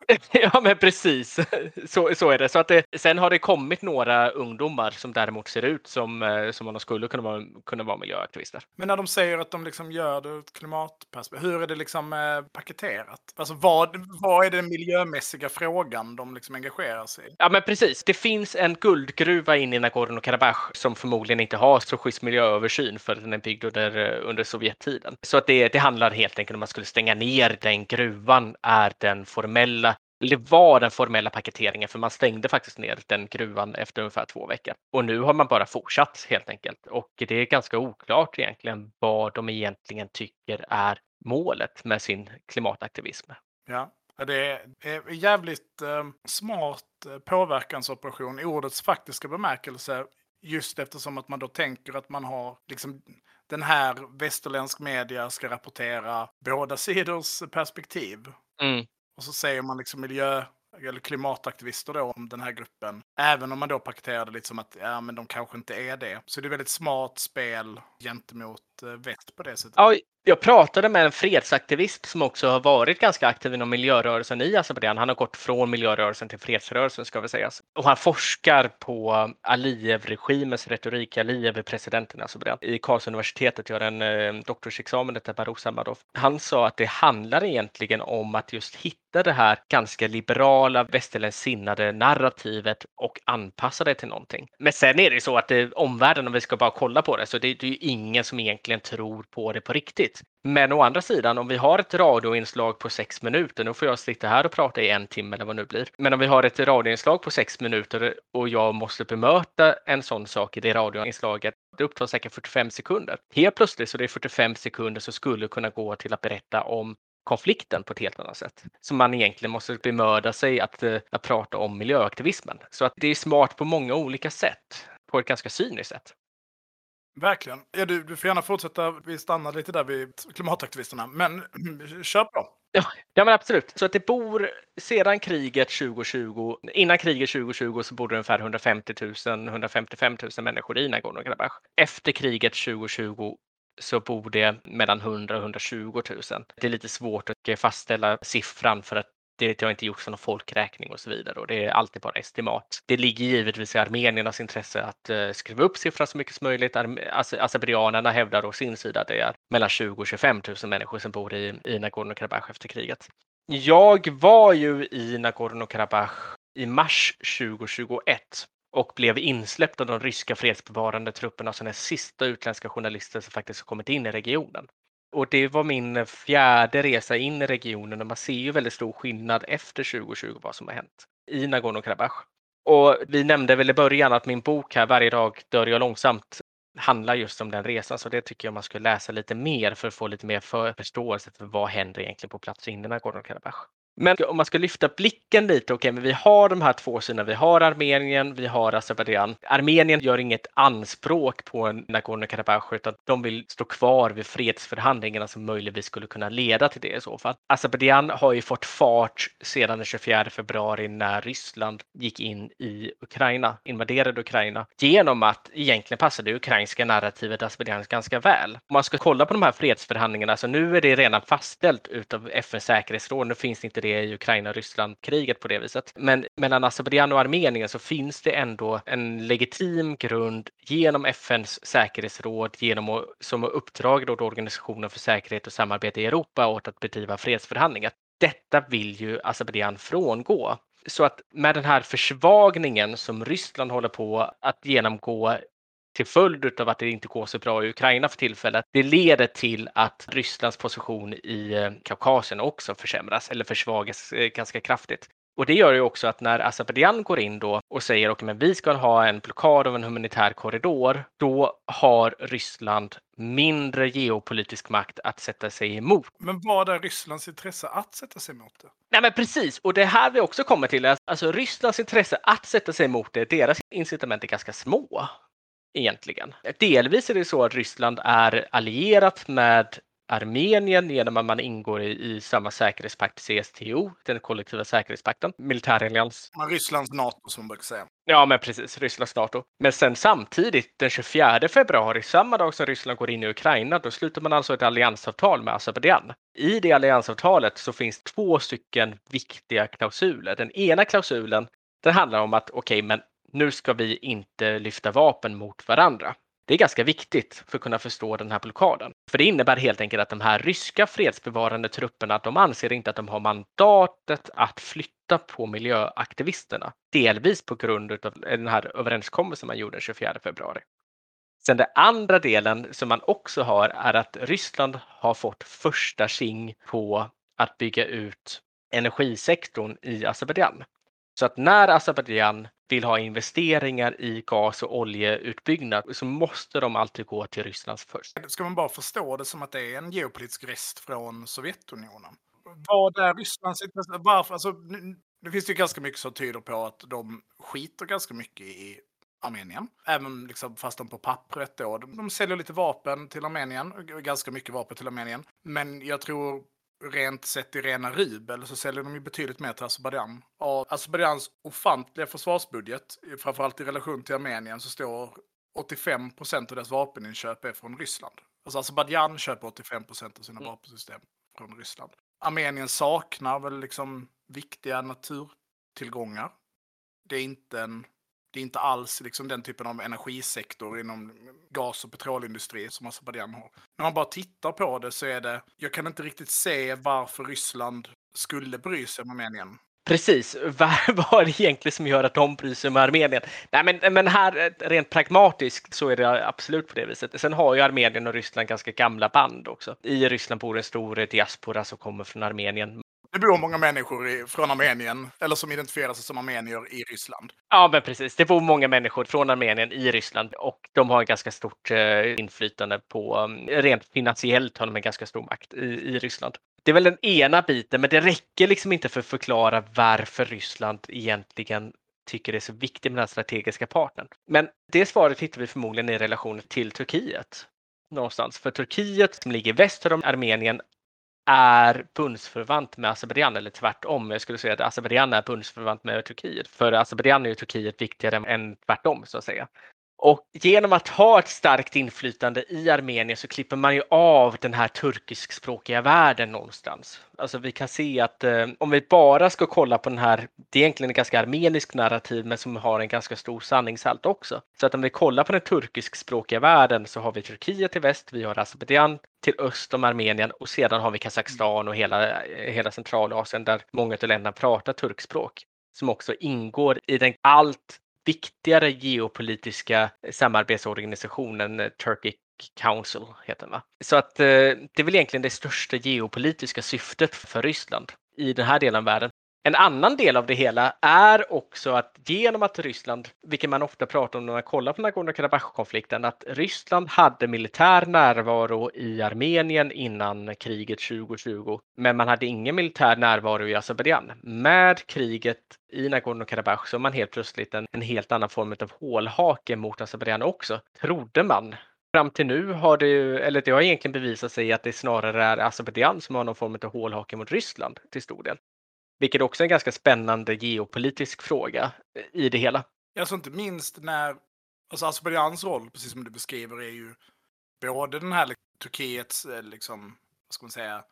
ja, men precis. Så, så är det. Så att det, sen har det kommit några ungdomar som däremot ser ut som, eh, som om de skulle kunna vara, kunna vara miljöaktivister. Men när de säger att de liksom gör det ur ett klimatperspektiv, hur är det liksom eh, paketerat? Alltså vad, vad är den miljömässiga frågan de liksom engagerar sig i? Ja, men precis. Det finns en guldgruva inne i Nagorno-Karabach som förmodligen inte har så schysst miljööversyn för den är byggd under, eh, under Sovjettiden. Så att det, det handlar helt enkelt om att man skulle stänga ner den gruvan är den formella det var den formella paketeringen för man stängde faktiskt ner den gruvan efter ungefär två veckor. Och nu har man bara fortsatt helt enkelt. Och det är ganska oklart egentligen vad de egentligen tycker är målet med sin klimataktivism. Ja, det är jävligt ehm, smart eh, påverkansoperation i ordets faktiska bemärkelse. Just eftersom att man då tänker att man har liksom den här västerländsk media ska rapportera båda sidors perspektiv. Mm. Och så säger man liksom miljö eller klimataktivister då om den här gruppen. Även om man då paketerar det lite som att ja, men de kanske inte är det. Så det är väldigt smart spel gentemot Eh, väst på det sättet. Ja, jag pratade med en fredsaktivist som också har varit ganska aktiv inom miljörörelsen i Azerbajdzjan. Han har gått från miljörörelsen till fredsrörelsen ska vi säga. Och han forskar på Aliyev-regimens retorik. Aliyev är presidenten i Azerbajdzjan. I Karlsuniversitetet gör en eh, doktorsexamen, detta Baruch Samadov. Han sa att det handlar egentligen om att just hitta det här ganska liberala västerländskt sinnade narrativet och anpassa det till någonting. Men sen är det ju så att det, omvärlden, om vi ska bara kolla på det, så det, det är ju ingen som egentligen tror på det på riktigt. Men å andra sidan, om vi har ett radioinslag på sex minuter, nu får jag sitta här och prata i en timme eller vad det nu blir. Men om vi har ett radioinslag på sex minuter och jag måste bemöta en sån sak i det radioinslaget, det upptar säkert 45 sekunder. Helt plötsligt så det är 45 sekunder som skulle kunna gå till att berätta om konflikten på ett helt annat sätt. Så man egentligen måste bemöda sig att, eh, att prata om miljöaktivismen. Så att det är smart på många olika sätt, på ett ganska cyniskt sätt. Verkligen. Ja, du, du får gärna fortsätta. Vi stannar lite där vid klimataktivisterna. Men kör på. Ja, ja, men absolut. Så att det bor sedan kriget 2020, innan kriget 2020 så bodde det ungefär 150 000, 155 000 människor i Nagorno-Karabach. Efter kriget 2020 så bor det mellan 100 och 120 000. Det är lite svårt att fastställa siffran för att det har inte gjorts någon folkräkning och så vidare och det är alltid bara estimat. Det ligger givetvis i armeniernas intresse att eh, skriva upp siffran så mycket som möjligt. Alltså, Azerbajdzjanerna hävdar å sin sida att det är mellan 20 och 25 000 människor som bor i, i Nagorno-Karabach efter kriget. Jag var ju i Nagorno-Karabach i mars 2021 och blev insläppt av de ryska fredsbevarande trupperna som den sista utländska journalister som faktiskt har kommit in i regionen. Och det var min fjärde resa in i regionen och man ser ju väldigt stor skillnad efter 2020 vad som har hänt i Nagorno-Karabach. Och vi nämnde väl i början att min bok här, Varje dag dör jag långsamt, handlar just om den resan. Så det tycker jag man ska läsa lite mer för att få lite mer för förståelse för vad händer egentligen på plats inne i Nagorno-Karabach. Men om man ska lyfta blicken lite, okej, okay, men vi har de här två sidorna. Vi har Armenien, vi har Azerbajdzjan. Armenien gör inget anspråk på Nagorno-Karabach utan de vill stå kvar vid fredsförhandlingarna som möjligtvis skulle kunna leda till det i så fall. Azerbajdzjan har ju fått fart sedan den 24 februari när Ryssland gick in i Ukraina, invaderade Ukraina, genom att egentligen passade det ukrainska narrativet Azerbajdzjan ganska väl. Om man ska kolla på de här fredsförhandlingarna, så nu är det redan fastställt utav FNs säkerhetsråd. Nu finns det inte det det i Ukraina-Ryssland-kriget på det viset. Men mellan Azerbajdzjan och Armenien så finns det ändå en legitim grund genom FNs säkerhetsråd, genom att, som uppdrag åt Organisationen för säkerhet och samarbete i Europa åt att bedriva fredsförhandlingar. Detta vill ju Azerbajdzjan frångå. Så att med den här försvagningen som Ryssland håller på att genomgå till följd av att det inte går så bra i Ukraina för tillfället. Det leder till att Rysslands position i eh, Kaukasien också försämras eller försvagas eh, ganska kraftigt. Och det gör ju också att när Azerbajdzjan går in då och säger att okay, vi ska ha en blockad av en humanitär korridor, då har Ryssland mindre geopolitisk makt att sätta sig emot. Men vad är Rysslands intresse att sätta sig emot det? Nej men precis, och det här vi också kommer till. Alltså Rysslands intresse att sätta sig emot det, deras incitament är ganska små egentligen. Delvis är det så att Ryssland är allierat med Armenien genom att man ingår i, i samma säkerhetspakt CSTO, den kollektiva säkerhetspakten, militärallians. Rysslands NATO som man brukar säga. Ja, men precis, Rysslands NATO. Men sen samtidigt, den 24 februari, samma dag som Ryssland går in i Ukraina, då sluter man alltså ett alliansavtal med Azerbajdzjan. I det alliansavtalet så finns två stycken viktiga klausuler. Den ena klausulen, den handlar om att okej, okay, men nu ska vi inte lyfta vapen mot varandra. Det är ganska viktigt för att kunna förstå den här blockaden. För det innebär helt enkelt att de här ryska fredsbevarande trupperna, de anser inte att de har mandatet att flytta på miljöaktivisterna. Delvis på grund av den här överenskommelsen man gjorde den 24 februari. Sen den andra delen som man också har är att Ryssland har fått första tjing på att bygga ut energisektorn i Azerbajdzjan. Så att när Azerbajdzjan vill ha investeringar i gas och oljeutbyggnad så måste de alltid gå till Ryssland först. Ska man bara förstå det som att det är en geopolitisk rest från Sovjetunionen? Vad är Rysslands intresse? Varför? Alltså, det finns ju ganska mycket som tyder på att de skiter ganska mycket i Armenien. Även liksom, fast de på pappret då. De, de säljer lite vapen till Armenien, ganska mycket vapen till Armenien. Men jag tror rent sett i rena rubel så säljer de ju betydligt mer till Azerbajdzjan. Av Azerbajdzjans ofantliga försvarsbudget, framförallt i relation till Armenien, så står 85 procent av deras vapeninköp är från Ryssland. Alltså Azerbajdzjan köper 85 procent av sina mm. vapensystem från Ryssland. Armenien saknar väl liksom viktiga naturtillgångar. Det är inte en det är inte alls liksom den typen av energisektor inom gas och petrolindustri som Azerbajdzjan har. När man bara tittar på det så är det, jag kan inte riktigt se varför Ryssland skulle bry sig om Armenien. Precis, vad är det egentligen som gör att de bryr sig om Armenien? Nej, men, men här eh, rent pragmatiskt så är det absolut på det viset. Sen har ju Armenien och Ryssland ganska gamla band också. I Ryssland bor en stor diaspora som kommer från Armenien. Det bor många människor i, från Armenien, eller som identifierar sig som armenier i Ryssland. Ja, men precis. Det bor många människor från Armenien i Ryssland och de har ganska stort eh, inflytande på, um, rent finansiellt har de en ganska stor makt i, i Ryssland. Det är väl den ena biten, men det räcker liksom inte för att förklara varför Ryssland egentligen tycker det är så viktigt med den strategiska partnern. Men det svaret hittar vi förmodligen i relation till Turkiet någonstans. För Turkiet som ligger väster om Armenien är bundsförvant med Azerbajdzjan eller tvärtom. Jag skulle säga att Azerbajdzjan är bundsförvant med Turkiet. För Azerbajdzjan är ju Turkiet viktigare än tvärtom så att säga. Och genom att ha ett starkt inflytande i Armenien så klipper man ju av den här turkiskspråkiga världen någonstans. Alltså vi kan se att eh, om vi bara ska kolla på den här, det är egentligen en ganska armenisk narrativ men som har en ganska stor sanningshalt också. Så att om vi kollar på den turkiskspråkiga världen så har vi Turkiet till väst, vi har Azerbajdzjan till öst om Armenien och sedan har vi Kazakstan och hela, eh, hela Centralasien där många av länderna pratar turkspråk som också ingår i den allt viktigare geopolitiska eh, samarbetsorganisationen eh, Turkic Council heter den va? Så att eh, det är väl egentligen det största geopolitiska syftet för Ryssland i den här delen av världen. En annan del av det hela är också att genom att Ryssland, vilket man ofta pratar om när man kollar på Nagorno-Karabach-konflikten, att Ryssland hade militär närvaro i Armenien innan kriget 2020, men man hade ingen militär närvaro i Azerbajdzjan. Med kriget i Nagorno-Karabach så är man helt plötsligt en, en helt annan form av hålhake mot Azerbajdzjan också, trodde man fram till nu har det ju, eller det har egentligen bevisat sig att det snarare är Azerbajdzjan som har någon form av hålhake mot Ryssland till stor del. Vilket också är en ganska spännande geopolitisk fråga i det hela. Alltså inte minst när, alltså Azerbajdzjans roll, precis som du beskriver, är ju både den här liksom, Turkiets, eh, liksom, vad ska man säga,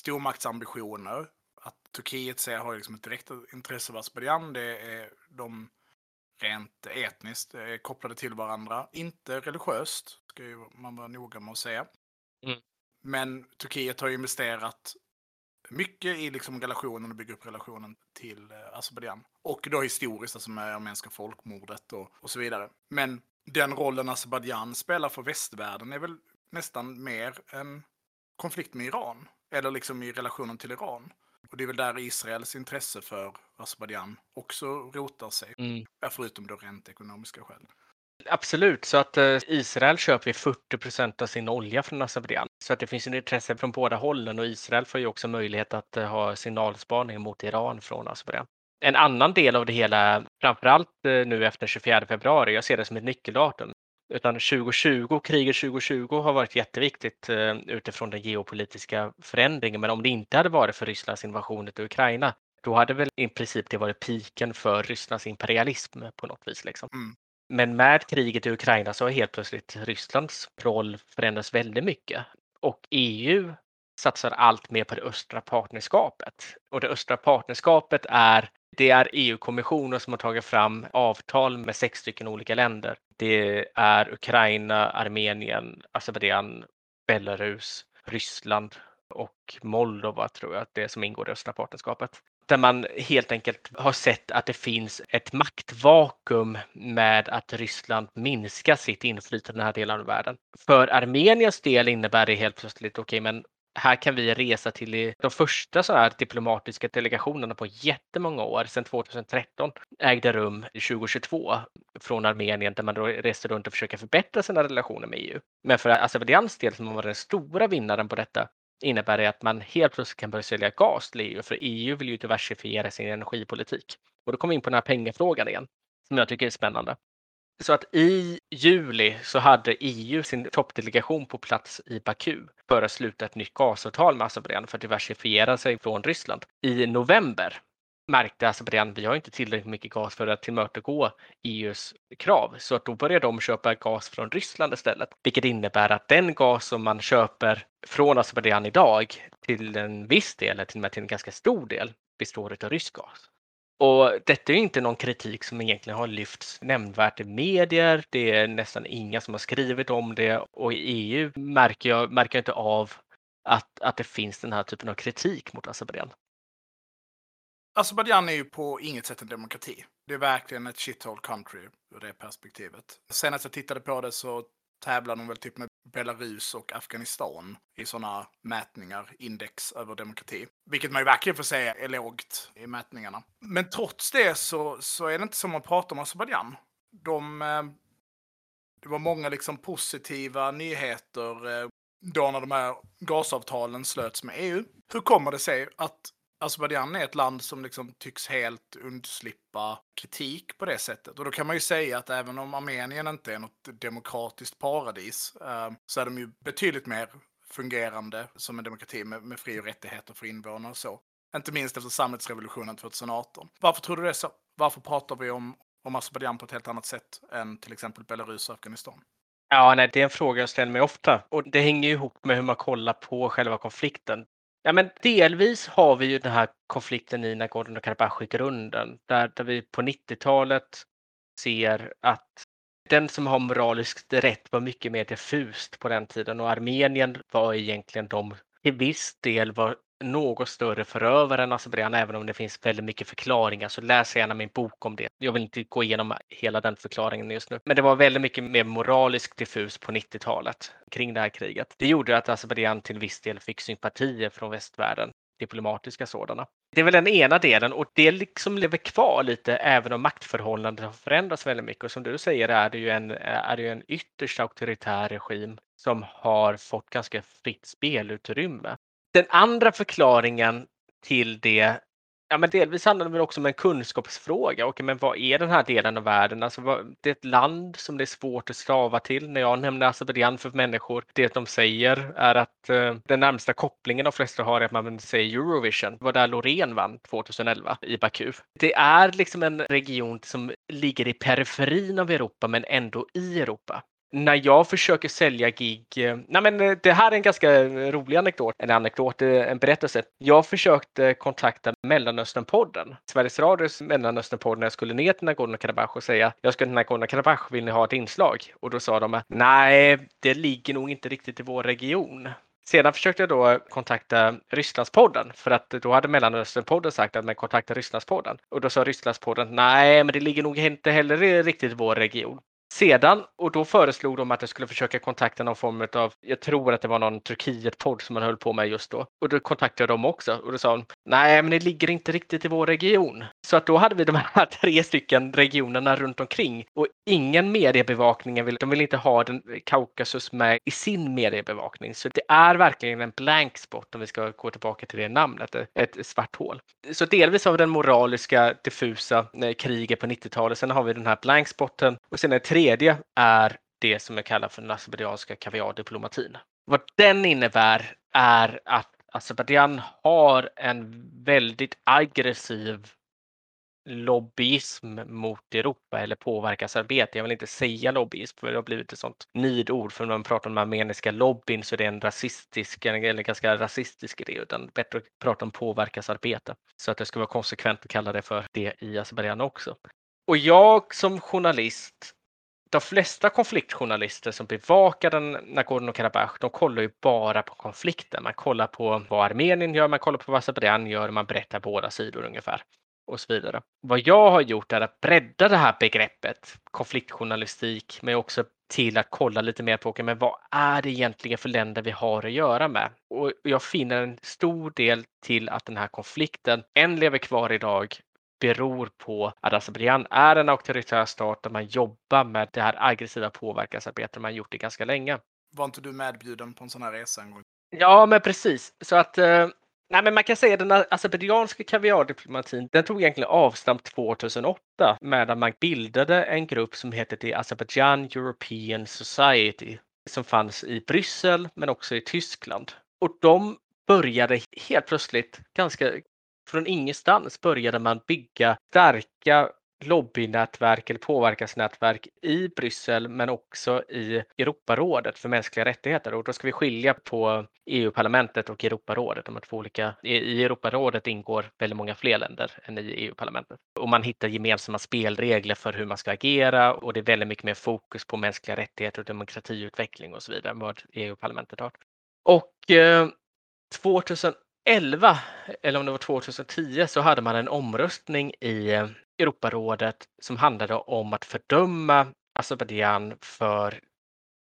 stormaktsambitioner. Att Turkiet ser, har liksom ett direkt intresse av Azerbajdzjan. Det är de rent etniskt är eh, kopplade till varandra. Inte religiöst, ska ju man vara noga med att säga. Mm. Men Turkiet har investerat mycket i liksom relationen och bygga upp relationen till eh, Azerbajdzjan. Och då historiskt, alltså med armeniska folkmordet och, och så vidare. Men den rollen Azerbajdzjan spelar för västvärlden är väl nästan mer en konflikt med Iran. Eller liksom i relationen till Iran. Och det är väl där Israels intresse för Azerbajdzjan också rotar sig. Mm. Förutom då rent ekonomiska skäl. Absolut, så att eh, Israel köper 40 procent av sin olja från Azerbajdzjan. Så att det finns en intresse från båda hållen och Israel får ju också möjlighet att eh, ha signalspaning mot Iran från Azerbajdzjan. En annan del av det hela, framförallt eh, nu efter 24 februari, jag ser det som ett nyckeldatum. Utan 2020, kriget 2020 har varit jätteviktigt utifrån den geopolitiska förändringen. Men om det inte hade varit för Rysslands invasion av Ukraina, då hade väl i princip det varit piken för Rysslands imperialism på något vis. Liksom. Mm. Men med kriget i Ukraina så har helt plötsligt Rysslands roll förändrats väldigt mycket och EU satsar allt mer på det östra partnerskapet. Och det östra partnerskapet är det är EU-kommissionen som har tagit fram avtal med sex stycken olika länder. Det är Ukraina, Armenien, Azerbajdzjan, Belarus, Ryssland och Moldova tror jag att det är som ingår i östra partnerskapet där man helt enkelt har sett att det finns ett maktvakuum med att Ryssland minskar sitt inflytande i den här delen av världen. För Armeniens del innebär det helt plötsligt, okej, okay, men här kan vi resa till de första så här diplomatiska delegationerna på jättemånga år, sedan 2013, ägde rum 2022 från Armenien där man då reste runt och försöker förbättra sina relationer med EU. Men för alltså, Azerbajdzjans del som var den stora vinnaren på detta innebär det att man helt plötsligt kan börja sälja gas till EU, för EU vill ju diversifiera sin energipolitik. Och då kommer vi in på den här pengafrågan igen, som jag tycker är spännande. Så att i juli så hade EU sin toppdelegation på plats i Baku för att sluta ett nytt gasavtal med Azerbajdzjan för att diversifiera sig från Ryssland. I november märkte alltså, Azerbajdzjan vi har inte tillräckligt mycket gas för att tillmötesgå EUs krav. Så att då började de köpa gas från Ryssland istället. Vilket innebär att den gas som man köper från alltså, Azerbajdzjan idag till en viss del, eller till och med till en ganska stor del, består av rysk gas. Och detta är inte någon kritik som egentligen har lyfts nämnvärt i medier. Det är nästan inga som har skrivit om det och i EU märker jag, märker jag inte av att, att det finns den här typen av kritik mot alltså, Azerbajdzjan. Azerbajdzjan är ju på inget sätt en demokrati. Det är verkligen ett shithole country ur det perspektivet. Senast jag tittade på det så tävlar de väl typ med Belarus och Afghanistan i sådana mätningar, index över demokrati. Vilket man ju verkligen får säga är lågt i mätningarna. Men trots det så, så är det inte som man pratar om Azerbajdzjan. De, eh, det var många liksom positiva nyheter eh, då när de här gasavtalen slöts med EU. Hur kommer det sig att Azerbajdzjan är ett land som liksom tycks helt undslippa kritik på det sättet. Och då kan man ju säga att även om Armenien inte är något demokratiskt paradis eh, så är de ju betydligt mer fungerande som en demokrati med, med fri och rättigheter för invånare och så. Inte minst efter samhällsrevolutionen 2018. Varför tror du det är så? Varför pratar vi om, om Azerbajdzjan på ett helt annat sätt än till exempel Belarus och Afghanistan? Ja, nej, det är en fråga jag ställer mig ofta och det hänger ihop med hur man kollar på själva konflikten. Ja, men delvis har vi ju den här konflikten i Nagorno-Karabach i grunden, där, där vi på 90-talet ser att den som har moraliskt rätt var mycket mer diffust på den tiden och Armenien var egentligen de till viss del var något större förövare än Azerbajdzjan, alltså även om det finns väldigt mycket förklaringar. Så läs gärna min bok om det. Jag vill inte gå igenom hela den förklaringen just nu. Men det var väldigt mycket mer moraliskt diffus på 90-talet kring det här kriget. Det gjorde att alltså, Azerbajdzjan till viss del fick sympatier från västvärlden diplomatiska sådana. Det är väl den ena delen och det liksom lever kvar lite även om maktförhållandet har förändrats väldigt mycket. Och som du säger är det ju en, är det ju en ytterst auktoritär regim som har fått ganska fritt spelutrymme. Den andra förklaringen till det Ja, men delvis handlar det väl också om en kunskapsfråga. Okej, men vad är den här delen av världen? Alltså, vad, det är ett land som det är svårt att stava till. När jag nämner Azerbajdzjan för människor, det de säger är att eh, den närmsta kopplingen de flesta har är att man säger Eurovision. Det var där Loreen vann 2011 i Baku. Det är liksom en region som ligger i periferin av Europa, men ändå i Europa när jag försöker sälja gig, eh, nej men eh, det här är en ganska eh, rolig anekdot, en anekdot, en berättelse. Jag försökte kontakta Mellanösternpodden, Sveriges Radios Mellanösternpodd när jag skulle ner till Nagorno-Karabach och säga jag ska till Nagorno-Karabach, vill ni ha ett inslag? Och då sa de nej, det ligger nog inte riktigt i vår region. Sedan försökte jag då kontakta Rysslandspodden för att då hade Mellanösternpodden sagt att man kontaktar Rysslandspodden och då sa Rysslandspodden nej, men det ligger nog inte heller riktigt i vår region. Sedan, och då föreslog de att jag skulle försöka kontakta någon form av, jag tror att det var någon Turkiet-podd som man höll på med just då. Och då kontaktade jag dem också och då sa de, nej men det ligger inte riktigt i vår region. Så att då hade vi de här tre stycken regionerna runt omkring och ingen mediebevakning, vill, de vill inte ha den Kaukasus med i sin mediebevakning. Så det är verkligen en blank spot om vi ska gå tillbaka till det namnet, ett svart hål. Så delvis har vi den moraliska diffusa eh, kriget på 90-talet, sen har vi den här blank spotten och sen är det tredje är det som jag kallar för den azerbajdzjanska kaviardiplomatin. Vad den innebär är att Azerbajdzjan har en väldigt aggressiv lobbyism mot Europa eller påverkansarbete. Jag vill inte säga lobbyism för det har blivit ett sånt nidord för när man pratar om den armeniska lobbyn så är det en rasistisk eller ganska rasistisk idé utan bättre att prata om påverkansarbete. Så att det ska vara konsekvent att kalla det för det i Azerbajdzjan också. Och jag som journalist de flesta konfliktjournalister som bevakar den Nagorno-Karabach, de kollar ju bara på konflikten. Man kollar på vad Armenien gör, man kollar på vad Azerbajdzjan gör, man berättar båda sidor ungefär och så vidare. Vad jag har gjort är att bredda det här begreppet konfliktjournalistik, men också till att kolla lite mer på okay, men vad är det egentligen för länder vi har att göra med? Och jag finner en stor del till att den här konflikten än lever kvar idag beror på att Azerbajdzjan är en auktoritär stat där man jobbar med det här aggressiva påverkansarbetet man gjort det ganska länge. Var inte du medbjuden på en sån här resa en gång? Ja, men precis. Så att eh, Nej, men man kan säga att den azerbajdzjanska kaviardiplomatin, den tog egentligen avstamp 2008 med att man bildade en grupp som heter The Azerbaijan European Society som fanns i Bryssel men också i Tyskland. Och de började helt plötsligt, ganska från ingenstans, började man bygga starka lobbynätverk eller påverkansnätverk i Bryssel men också i Europarådet för mänskliga rättigheter. Och då ska vi skilja på EU-parlamentet och Europarådet. De två olika. I Europarådet ingår väldigt många fler länder än i EU-parlamentet. Och man hittar gemensamma spelregler för hur man ska agera och det är väldigt mycket mer fokus på mänskliga rättigheter och demokratiutveckling och så vidare än vad EU-parlamentet har. Och eh, 2011 eller om det var 2010 så hade man en omröstning i eh, Europarådet som handlade om att fördöma Azerbajdzjan för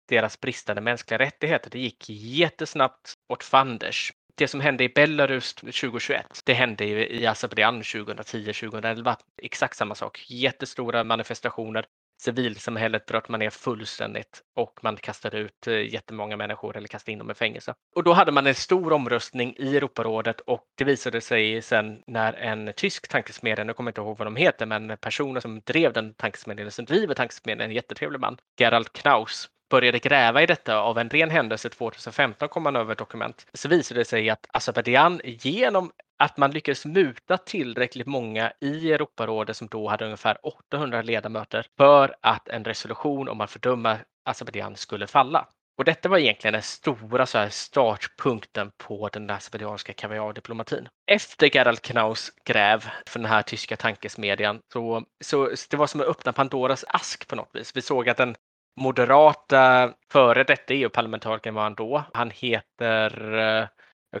deras bristande mänskliga rättigheter. Det gick jättesnabbt åt fanders. Det som hände i Belarus 2021, det hände i Azerbajdzjan 2010-2011. Exakt samma sak. Jättestora manifestationer civilsamhället bröt man ner fullständigt och man kastade ut eh, jättemånga människor eller kastade in dem i fängelse. Och då hade man en stor omröstning i Europarådet och det visade sig sen när en tysk tankesmedja, nu kommer jag inte ihåg vad de heter, men personen som drev den tankesmedjan, som driver tankesmedjan, en jättetrevlig man, Gerald Knaus, började gräva i detta av en ren händelse 2015 kom man över ett dokument så visade det sig att Azerbajdzjan genom att man lyckades muta tillräckligt många i Europarådet som då hade ungefär 800 ledamöter för att en resolution om att fördöma Azerbajdzjan skulle falla. Och detta var egentligen den stora så här, startpunkten på den azerbajdzjanska kaviardiplomatin. Efter Gerald Knaus gräv för den här tyska tankesmedjan så, så det var som att öppna Pandoras ask på något vis. Vi såg att den moderata före detta EU-parlamentarikern var han då. Han heter, eh,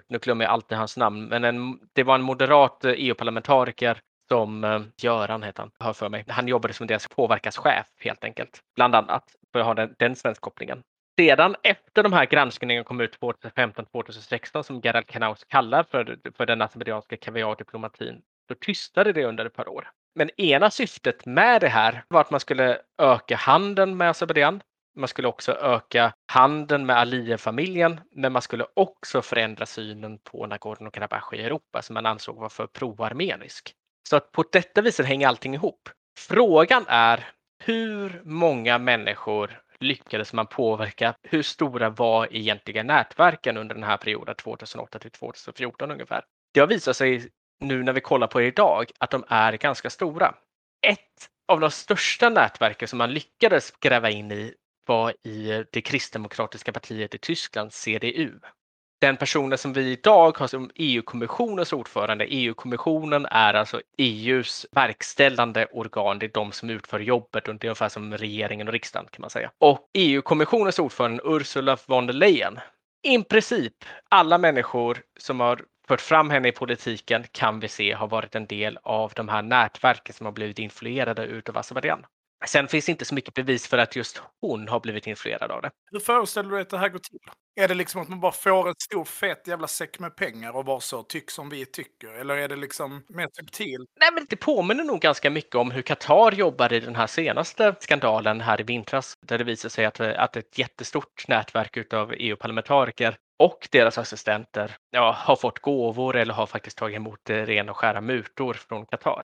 nu glömmer jag alltid hans namn, men en, det var en moderat eh, e EU-parlamentariker som eh, Göran heter han, hör för mig. Han jobbade som deras påverkanschef helt enkelt, bland annat, för att ha den, den svenskopplingen. Sedan efter de här granskningarna kom ut 2015-2016 som Gerald Knaus kallar för, för den azerbajdzjanska kaviardiplomatin, då tystade det under ett par år. Men ena syftet med det här var att man skulle öka handeln med Azerbajdzjan. Man skulle också öka handeln med Aliyev-familjen, men man skulle också förändra synen på Nagorno-Karabach i Europa som man ansåg var för proarmenisk. Så att på detta viset hänger allting ihop. Frågan är hur många människor lyckades man påverka? Hur stora var egentligen nätverken under den här perioden 2008 till 2014 ungefär? Det har visat sig nu när vi kollar på det idag att de är ganska stora. Ett av de största nätverken som man lyckades gräva in i var i det kristdemokratiska partiet i Tyskland, CDU den personen som vi idag har som EU-kommissionens ordförande, EU-kommissionen är alltså EUs verkställande organ. Det är de som utför jobbet och det är ungefär som regeringen och riksdagen kan man säga. Och EU-kommissionens ordförande Ursula von der Leyen. I princip alla människor som har fört fram henne i politiken kan vi se har varit en del av de här nätverken som har blivit influerade utav Azerbajdzjan. Sen finns inte så mycket bevis för att just hon har blivit influerad av det. Hur föreställer du dig att det här går till? Är det liksom att man bara får en stor fet jävla säck med pengar och bara så tyck som vi tycker? Eller är det liksom mer subtil? Nej, men det påminner nog ganska mycket om hur Qatar jobbar i den här senaste skandalen här i vintras, där det visar sig att, att ett jättestort nätverk av EU-parlamentariker och deras assistenter ja, har fått gåvor eller har faktiskt tagit emot rena och skära mutor från Qatar.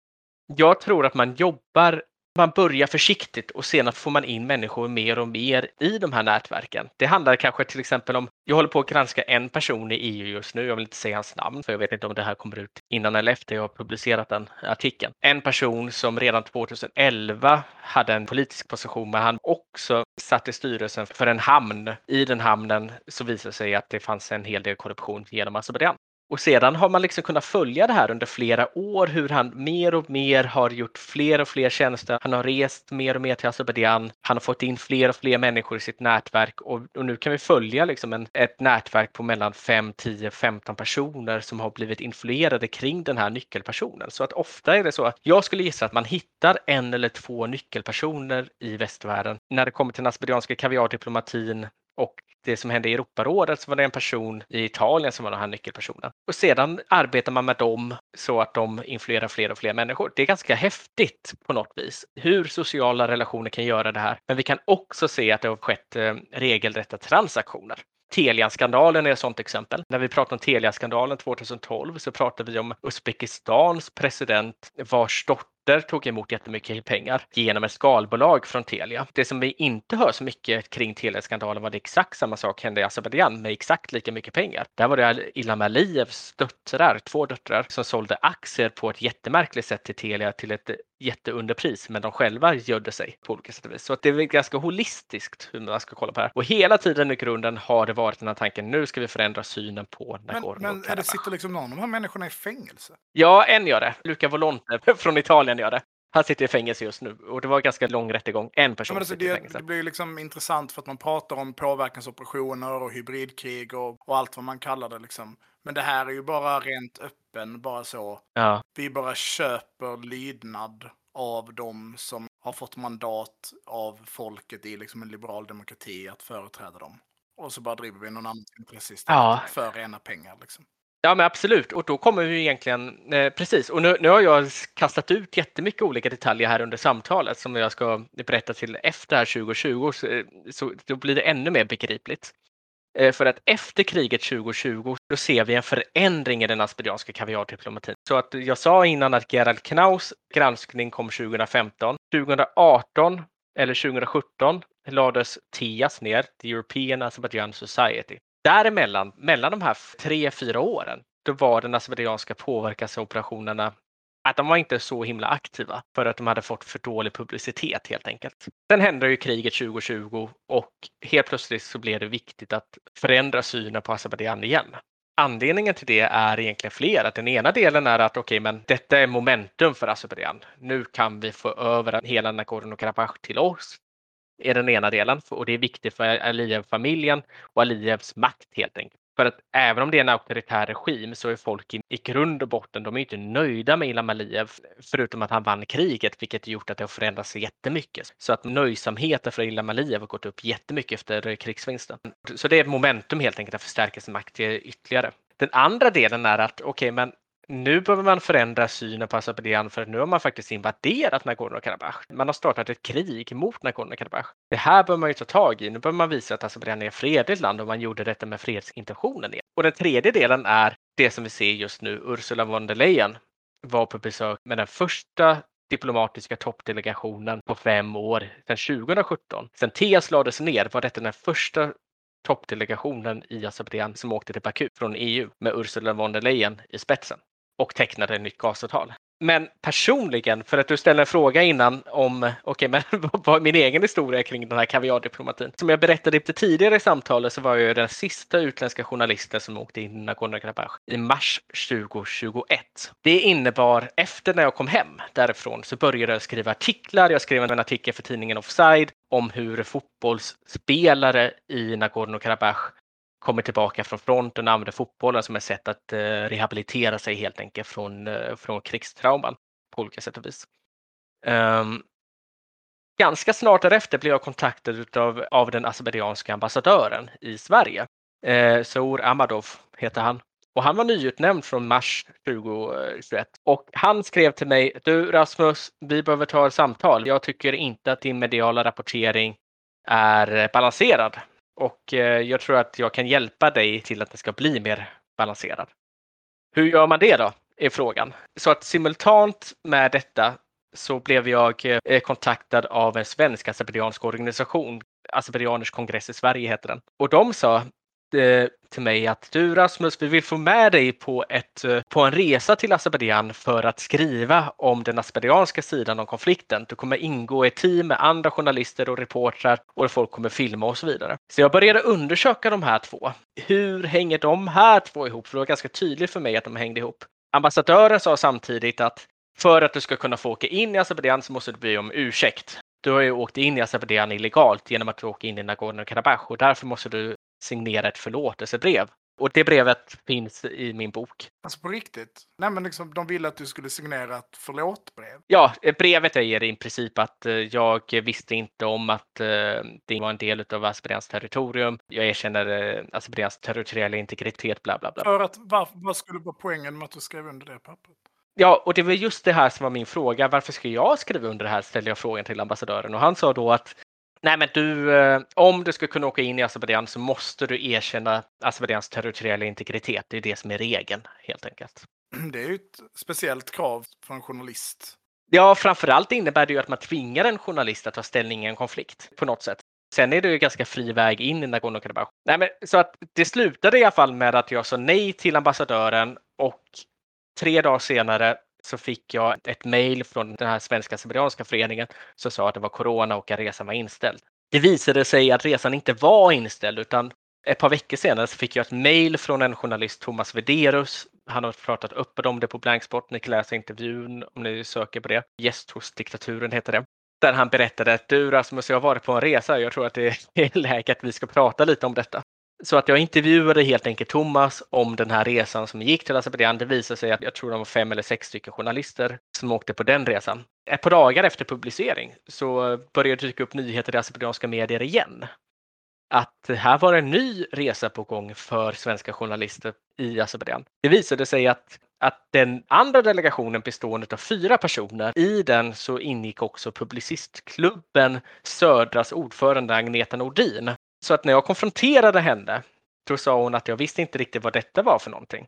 Jag tror att man jobbar man börjar försiktigt och sedan får man in människor mer och mer i de här nätverken. Det handlar kanske till exempel om, jag håller på att granska en person i EU just nu, jag vill inte säga hans namn för jag vet inte om det här kommer ut innan eller efter jag har publicerat den artikeln. En person som redan 2011 hade en politisk position men han också satt i styrelsen för en hamn. I den hamnen så visade det sig att det fanns en hel del korruption genom Azerbajdzjan. Och sedan har man liksom kunnat följa det här under flera år, hur han mer och mer har gjort fler och fler tjänster. Han har rest mer och mer till Azerbajdzjan. Han har fått in fler och fler människor i sitt nätverk och, och nu kan vi följa liksom en, ett nätverk på mellan 5, 10, 15 personer som har blivit influerade kring den här nyckelpersonen. Så att ofta är det så att jag skulle gissa att man hittar en eller två nyckelpersoner i västvärlden när det kommer till den azerbajdzjanska kaviardiplomatin och det som hände i Europarådet så var det en person i Italien som var den här nyckelpersonen. Och sedan arbetar man med dem så att de influerar fler och fler människor. Det är ganska häftigt på något vis hur sociala relationer kan göra det här. Men vi kan också se att det har skett eh, regelrätta transaktioner. Telia-skandalen är ett sådant exempel. När vi pratar om Telia-skandalen 2012 så pratar vi om Uzbekistans president vars dotter dotter tog emot jättemycket pengar genom ett skalbolag från Telia. Det som vi inte hör så mycket kring Telia-skandalen var det exakt samma sak hände i Azerbajdzjan med exakt lika mycket pengar. Där var det Ilham Aliyevs döttrar, två döttrar, som sålde aktier på ett jättemärkligt sätt till Telia till ett jätteunderpris, men de själva gödde sig på olika sätt och vis. Så att det är ganska holistiskt hur man ska kolla på det här. Och hela tiden i grunden har det varit den här tanken, nu ska vi förändra synen på Nagorno Men, men är det sitter liksom någon av de här människorna i fängelse? Ja, en gör det. Luca Volonte från Italien gör det. Han sitter i fängelse just nu och det var ganska lång rättegång. En person ja, alltså, sitter det, i fängelse. Det blir liksom intressant för att man pratar om påverkansoperationer och hybridkrig och, och allt vad man kallar det. Liksom. Men det här är ju bara rent öppen, bara så. Ja. Vi bara köper lydnad av dem som har fått mandat av folket i liksom en liberal demokrati att företräda dem. Och så bara driver vi någon annans intresse istället ja. för rena pengar. Liksom. Ja, men absolut. Och då kommer vi egentligen, eh, precis. Och nu, nu har jag kastat ut jättemycket olika detaljer här under samtalet som jag ska berätta till efter här 2020, så, eh, så då blir det ännu mer begripligt. Eh, för att efter kriget 2020 då ser vi en förändring i den asperianska kaviardiplomatin. Så att jag sa innan att Gerald Knaus granskning kom 2015. 2018 eller 2017 lades TIAS ner, The European Azerbaijan Society. Däremellan, mellan de här tre, fyra åren, då var den azerbajdzjanska påverkansoperationerna att de var inte så himla aktiva för att de hade fått för dålig publicitet helt enkelt. Sen hände ju kriget 2020 och helt plötsligt så blev det viktigt att förändra synen på Azerbajdzjan igen. Anledningen till det är egentligen flera. Den ena delen är att okej, okay, men detta är momentum för Azerbajdzjan. Nu kan vi få över hela Nagorno-Karabach till oss. Är den ena delen och det är viktigt för Aliyev-familjen och Aliyevs makt helt enkelt. För att även om det är en auktoritär regim så är folk i, i grund och botten, de är inte nöjda med Ilham Aliyev, förutom att han vann kriget, vilket gjort att det har förändrats jättemycket. Så att nöjsamheten för Ilham Aliyev har gått upp jättemycket efter krigsvinsten. Så det är ett momentum helt enkelt att förstärka sin makt ytterligare. Den andra delen är att okej, okay, men nu behöver man förändra synen på Azerbajdzjan för nu har man faktiskt invaderat Nagorno-Karabach. Man har startat ett krig mot Nagorno-Karabach. Det här behöver man ju ta tag i. Nu behöver man visa att Azerbajdzjan är ett fredligt land och man gjorde detta med fredsintentionen. Och den tredje delen är det som vi ser just nu. Ursula von der Leyen var på besök med den första diplomatiska toppdelegationen på fem år sedan 2017. Sen TS lades ner var detta den första toppdelegationen i Azerbajdzjan som åkte till Baku från EU med Ursula von der Leyen i spetsen och tecknade ett nytt gasavtal. Men personligen, för att du ställde en fråga innan om okay, men vad min egen historia kring den här kaviardiplomatin. Som jag berättade lite tidigare i samtalet så var jag den sista utländska journalisten som åkte in i Nagorno-Karabach i mars 2021. Det innebar, efter när jag kom hem därifrån, så började jag skriva artiklar. Jag skrev en artikel för tidningen Offside om hur fotbollsspelare i Nagorno-Karabach kommer tillbaka från fronten och använder fotbollen som ett sätt att eh, rehabilitera sig helt enkelt från, eh, från krigstrauman på olika sätt och vis. Um, ganska snart därefter blev jag kontaktad av, av den azerbajdzjanska ambassadören i Sverige. Eh, Sour Amadov heter han. Och han var nyutnämnd från mars 2021. Och han skrev till mig, du Rasmus, vi behöver ta ett samtal. Jag tycker inte att din mediala rapportering är eh, balanserad. Och eh, jag tror att jag kan hjälpa dig till att det ska bli mer balanserad. Hur gör man det då? Är frågan. Så att simultant med detta så blev jag eh, kontaktad av en svensk azerbajdzjansk organisation. Azerbajdzjaners kongress i Sverige heter den. Och de sa Eh, till mig att du Rasmus, vi vill få med dig på, ett, eh, på en resa till Azerbajdzjan för att skriva om den azerbajdzjanska sidan av konflikten. Du kommer ingå i ett team med andra journalister och reportrar och folk kommer filma och så vidare. Så jag började undersöka de här två. Hur hänger de här två ihop? För det var ganska tydligt för mig att de hängde ihop. Ambassadören sa samtidigt att för att du ska kunna få åka in i Azerbajdzjan så måste du be om ursäkt. Du har ju åkt in i Azerbajdzjan illegalt genom att du åker in i Nagorno-Karabach och därför måste du signera ett förlåtelsebrev. Och det brevet finns i min bok. Alltså på riktigt? Nej men liksom, de ville att du skulle signera ett förlåtbrev? Ja, brevet säger i princip att eh, jag visste inte om att eh, det var en del av Azerbajdzjans territorium. Jag erkänner eh, Azerbajdzjans territoriella integritet, bla bla bla. För att, var, vad skulle vara poängen med att du skrev under det pappret? Ja, och det var just det här som var min fråga. Varför ska jag skriva under det här? ställde jag frågan till ambassadören och han sa då att Nej, men du, eh, om du ska kunna åka in i Azerbajdzjan så måste du erkänna Azerbajdzjans territoriella integritet. Det är det som är regeln helt enkelt. Det är ju ett speciellt krav för en journalist. Ja, framförallt innebär det ju att man tvingar en journalist att ta ställning i en konflikt på något sätt. Sen är det ju ganska fri väg in i Nagorno-Karabach. Nej, men så att det slutade i alla fall med att jag sa nej till ambassadören och tre dagar senare så fick jag ett mejl från den här svenska sibirianska föreningen som sa att det var corona och att resan var inställd. Det visade sig att resan inte var inställd utan ett par veckor senare så fick jag ett mejl från en journalist, Thomas Vederus. Han har pratat öppet om det på Blanksport. Ni kan läsa intervjun om ni söker på det. Gäst hos diktaturen heter det. Där han berättade att du Rasmus, jag har varit på en resa. Jag tror att det är läge att vi ska prata lite om detta. Så att jag intervjuade helt enkelt Thomas om den här resan som gick till Azerbajdzjan. Det visade sig att jag tror de var fem eller sex stycken journalister som åkte på den resan. Ett par dagar efter publicering så började det dyka upp nyheter i azerbajdzjanska medier igen. Att här var en ny resa på gång för svenska journalister i Azerbajdzjan. Det visade sig att att den andra delegationen bestående av fyra personer, i den så ingick också Publicistklubben Södras ordförande Agneta Nordin så att när jag konfronterade henne, då sa hon att jag visste inte riktigt vad detta var för någonting.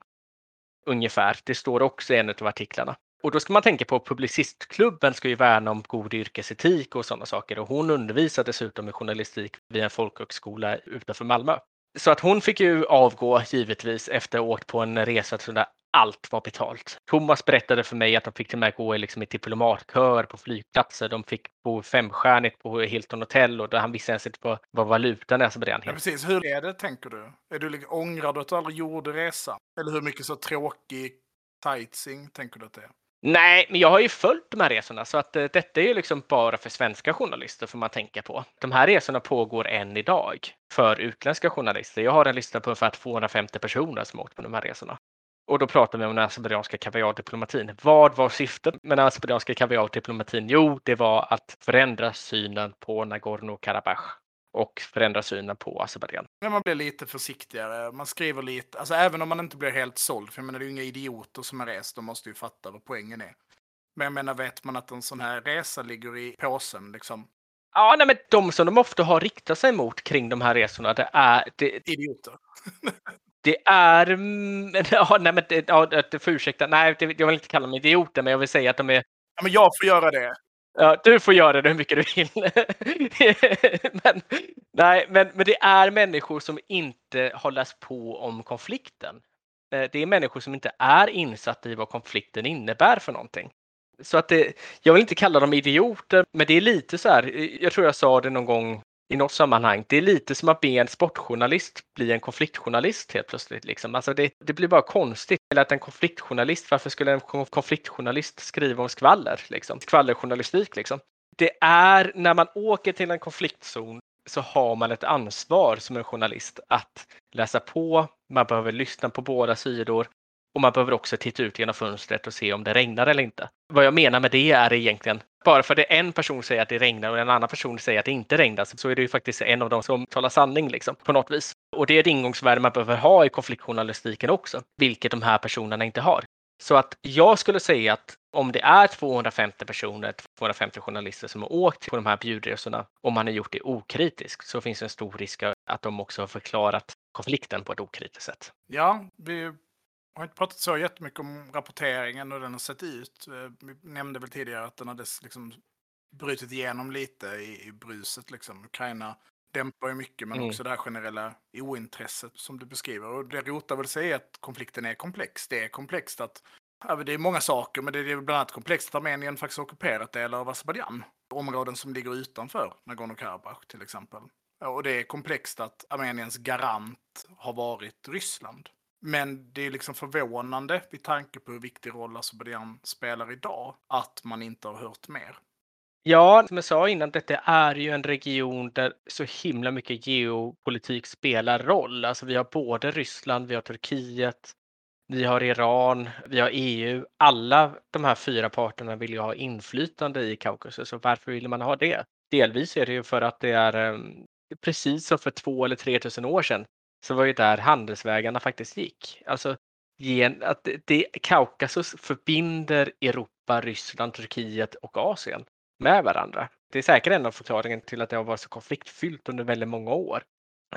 Ungefär. Det står också i en av artiklarna. Och då ska man tänka på att Publicistklubben ska ju värna om god yrkesetik och sådana saker och hon undervisar dessutom i journalistik vid en folkhögskola utanför Malmö. Så att hon fick ju avgå givetvis efter att ha åkt på en resa där allt var betalt. Thomas berättade för mig att de fick till och med gå liksom i diplomatkör på flygplatser. De fick bo femstjärnigt på Hilton Hotel och han visste ens inte på vad valutan är. Så ja, precis. Hur är det, tänker du? Är du liksom, ångrar du att du aldrig gjorde resan? Eller hur mycket så tråkig sightseeing tänker du att det är? Nej, men jag har ju följt de här resorna så att uh, detta är ju liksom bara för svenska journalister får man tänka på. De här resorna pågår än idag för utländska journalister. Jag har en lista på ungefär 250 personer som åkt på de här resorna. Och då pratar vi om den azerbajdzjanska kaviardiplomatin. Vad var syftet med den azerbajdzjanska kaviardiplomatin? Jo, det var att förändra synen på Nagorno-Karabach och förändra synen på Azerbajdzjan. Men man blir lite försiktigare. Man skriver lite, alltså även om man inte blir helt såld, för jag menar det är ju inga idioter som har rest, de måste ju fatta vad poängen är. Men jag menar, vet man att en sån här resa ligger i påsen liksom? Ja, nej, men de som de ofta har riktat sig mot kring de här resorna, det är... Det, idioter. Det är... Ja, nej, men ja, du får ursäkta. Nej, jag vill inte kalla dem idioter, men jag vill säga att de är... Ja, men jag får göra det. Ja, du får göra det hur mycket du vill. men, nej, men, men det är människor som inte har läst på om konflikten. Eh, det är människor som inte är insatta i vad konflikten innebär för någonting. Så att det, jag vill inte kalla dem idioter, men det är lite så här. Jag tror jag sa det någon gång i något sammanhang. Det är lite som att be en sportjournalist bli en konfliktjournalist helt plötsligt. Liksom. Alltså det, det blir bara konstigt. Eller att en konfliktjournalist, varför skulle en konfliktjournalist skriva om skvaller? Liksom? Skvallerjournalistik liksom. Det är när man åker till en konfliktzon så har man ett ansvar som en journalist att läsa på. Man behöver lyssna på båda sidor och man behöver också titta ut genom fönstret och se om det regnar eller inte. Vad jag menar med det är egentligen bara för att en person säger att det regnar och en annan person säger att det inte regnar så är det ju faktiskt en av dem som talar sanning liksom, på något vis. Och det är ett ingångsvärde man behöver ha i konfliktjournalistiken också, vilket de här personerna inte har. Så att jag skulle säga att om det är 250 personer, 250 journalister som har åkt på de här bjudresorna och man har gjort det okritiskt så finns det en stor risk att de också har förklarat konflikten på ett okritiskt sätt. Ja, vi har inte pratat så jättemycket om rapporteringen och den har sett ut. Eh, vi nämnde väl tidigare att den hade liksom brutit igenom lite i, i bruset. Liksom. Ukraina dämpar ju mycket, men mm. också det här generella ointresset som du beskriver. Och det rotar väl sig i att konflikten är komplex. Det är komplext att det är många saker, men det är bland annat komplext att Armenien faktiskt har ockuperat delar av Azerbajdzjan. Områden som ligger utanför Nagorno-Karabach till exempel. Och det är komplext att Armeniens garant har varit Ryssland. Men det är liksom förvånande vid tanke på hur viktig roll Azerbajdzjan spelar idag att man inte har hört mer. Ja, som jag sa innan, detta är ju en region där så himla mycket geopolitik spelar roll. Alltså vi har både Ryssland, vi har Turkiet, vi har Iran, vi har EU. Alla de här fyra parterna vill ju ha inflytande i Kaukasus och varför vill man ha det? Delvis är det ju för att det är ehm, precis som för två eller tre tusen år sedan så var ju där handelsvägarna faktiskt gick. Alltså att det, Kaukasus förbinder Europa, Ryssland, Turkiet och Asien med varandra. Det är säkert en av förklaringarna till att det har varit så konfliktfyllt under väldigt många år.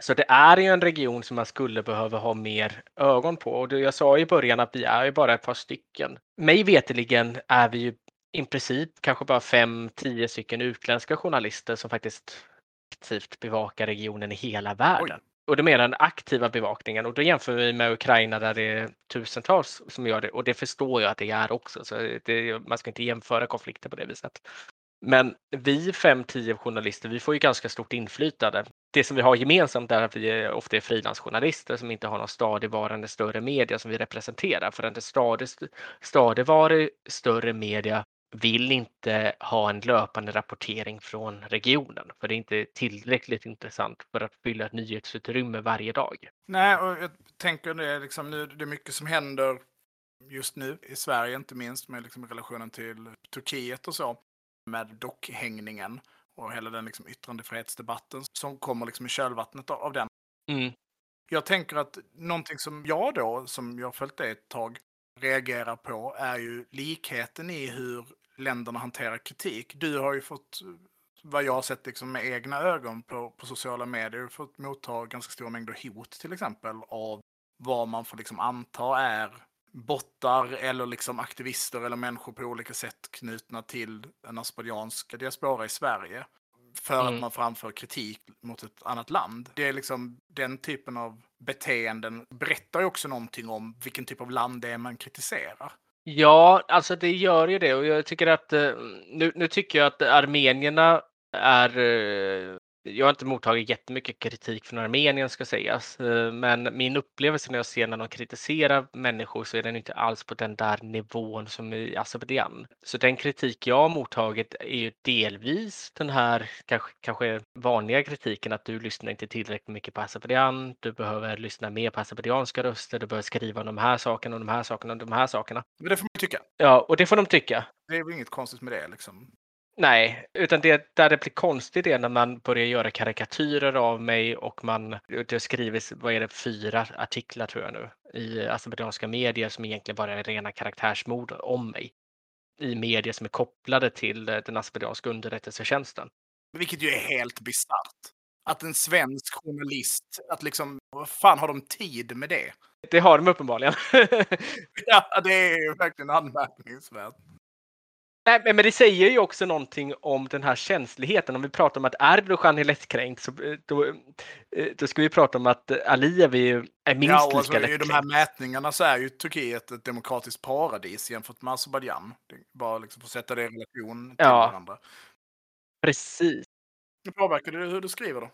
Så det är ju en region som man skulle behöva ha mer ögon på. Och jag sa i början att vi är ju bara ett par stycken. Mig veteligen är vi ju i princip kanske bara fem, tio stycken utländska journalister som faktiskt aktivt bevakar regionen i hela världen. Oj och då menar den aktiva bevakningen och då jämför vi med Ukraina där det är tusentals som gör det och det förstår jag att det är också. Så det, man ska inte jämföra konflikter på det viset. Men vi fem, tio journalister, vi får ju ganska stort inflytande. Det som vi har gemensamt är att vi ofta är frilansjournalister som inte har någon stadigvarande större media som vi representerar. För en stadig, stadigvarig större media vill inte ha en löpande rapportering från regionen för det är inte tillräckligt intressant för att fylla ett nyhetsutrymme varje dag. Nej, och jag tänker det, liksom, nu, det är mycket som händer just nu i Sverige, inte minst med liksom, relationen till Turkiet och så, med dockhängningen och hela den liksom, yttrandefrihetsdebatten som kommer liksom, i kölvattnet av den. Mm. Jag tänker att någonting som jag då, som jag följt det ett tag, reagerar på är ju likheten i hur länderna hanterar kritik. Du har ju fått, vad jag har sett liksom med egna ögon på, på sociala medier, fått motta ganska stora mängder hot till exempel av vad man får liksom anta är bottar eller liksom aktivister eller människor på olika sätt knutna till en azerbajdzjansk diaspora i Sverige. för Mm. att man framför kritik mot ett annat land. Det är liksom den typen av beteenden berättar ju också någonting om vilken typ av land det är man kritiserar. Ja, alltså det gör ju det. Och jag tycker att eh, nu, nu tycker jag att armenierna är eh, jag har inte mottagit jättemycket kritik från Armenien ska sägas, eh, men min upplevelse när jag ser när de kritiserar människor så är den inte alls på den där nivån som i Azerbajdzjan. Så den kritik jag har mottagit är ju delvis den här kanske, kanske vanliga kritiken att du lyssnar inte tillräckligt mycket på Azerbajdzjan, du behöver lyssna mer på azerbajdzjanska röster, du behöver skriva om de här sakerna och de här sakerna och de här sakerna. Men det får man tycka. Ja, och det får de tycka. Det är väl inget konstigt med det liksom. Nej, utan det där det blir konstigt är när man börjar göra karikatyrer av mig och man, det skrivs, vad är det, fyra artiklar tror jag nu i azerbajdzjanska medier som egentligen bara är rena karaktärsmord om mig. I medier som är kopplade till eh, den azerbajdzjanska underrättelsetjänsten. Vilket ju är helt bisarrt. Att en svensk journalist, att liksom, vad fan har de tid med det? Det har de uppenbarligen. Ja, det är ju verkligen anmärkningsvärt. Nej, men det säger ju också någonting om den här känsligheten. Om vi pratar om att Erdogan är lättkränkt så eh, då, eh, då ska vi prata om att Aliyev är, minst Ja, och lika alltså, i lättkränkt. de här mätningarna så är ju Turkiet ett demokratiskt paradis jämfört med Azerbajdzjan. Bara liksom för att sätta det i relation till Ja. varandra. Precis. Hur påverkar det hur du skriver då?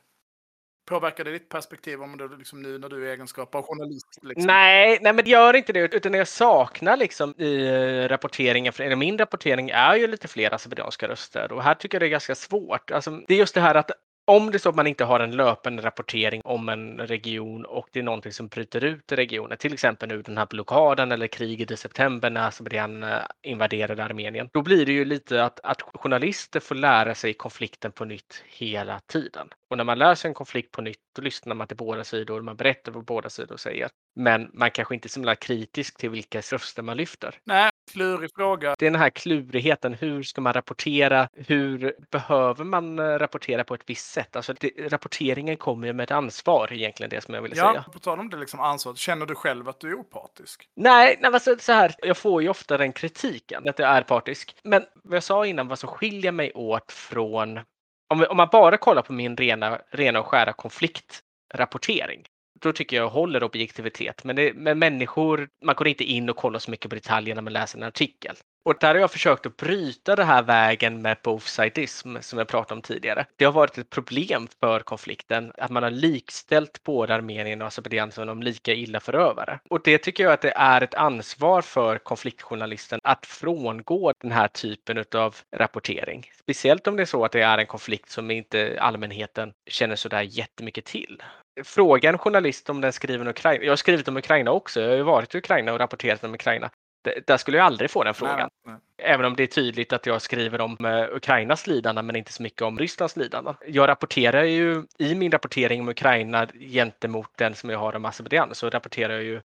Påverkar det ditt perspektiv om du liksom nu när du är i egenskap av journalist? Liksom? Nej, nej, men det gör inte det. Utan det jag saknar liksom i eh, rapporteringen, för min rapportering är ju lite fler azerbajdzjanska röster och här tycker jag det är ganska svårt. Alltså, det är just det här att om det är så att man inte har en löpande rapportering om en region och det är någonting som bryter ut i regionen, till exempel nu den här blockaden eller kriget i september när Azerbajdzjan eh, invaderade Armenien, då blir det ju lite att, att journalister får lära sig konflikten på nytt hela tiden. Och när man sig en konflikt på nytt, då lyssnar man till båda sidor, man berättar vad båda sidor säger. Men man kanske inte är så kritisk till vilka röster man lyfter. Nej, klurig fråga. Det är den här klurigheten. Hur ska man rapportera? Hur behöver man eh, rapportera på ett visst sätt? Alltså det, rapporteringen kommer ju med ett ansvar egentligen det som jag ville Ja, säga. på tal om det liksom ansvaret. Känner du själv att du är opartisk? Nej, nej alltså, så här, jag får ju ofta den kritiken att jag är partisk. Men vad jag sa innan, vad som skiljer mig åt från om, om man bara kollar på min rena, rena och skära konfliktrapportering. Då tycker jag håller objektivitet. Men, det, men människor, man går inte in och kollar så mycket på detaljer när man läser en artikel. Och där har jag försökt att bryta den här vägen med both-sidism som jag pratade om tidigare. Det har varit ett problem för konflikten att man har likställt både Armenien och Azerbajdzjan som de lika illa förövare. Och det tycker jag att det är ett ansvar för konfliktjournalisten att frångå den här typen av rapportering. Speciellt om det är så att det är en konflikt som inte allmänheten känner sådär jättemycket till. Fråga en journalist om den skriver om Ukraina. Jag har skrivit om Ukraina också. Jag har ju varit i Ukraina och rapporterat om Ukraina. D- Där skulle jag aldrig få den frågan. Nej, nej. Även om det är tydligt att jag skriver om eh, Ukrainas lidande men inte så mycket om Rysslands lidande. Jag rapporterar ju i min rapportering om Ukraina gentemot den som jag har om Azerbajdzjan så rapporterar jag ju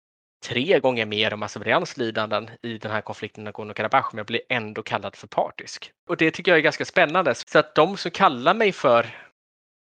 tre gånger mer om Azerbajdzjans lidanden i den här konflikten i Nagorno-Karabach men jag blir ändå kallad för partisk. Och det tycker jag är ganska spännande. Så att de som kallar mig för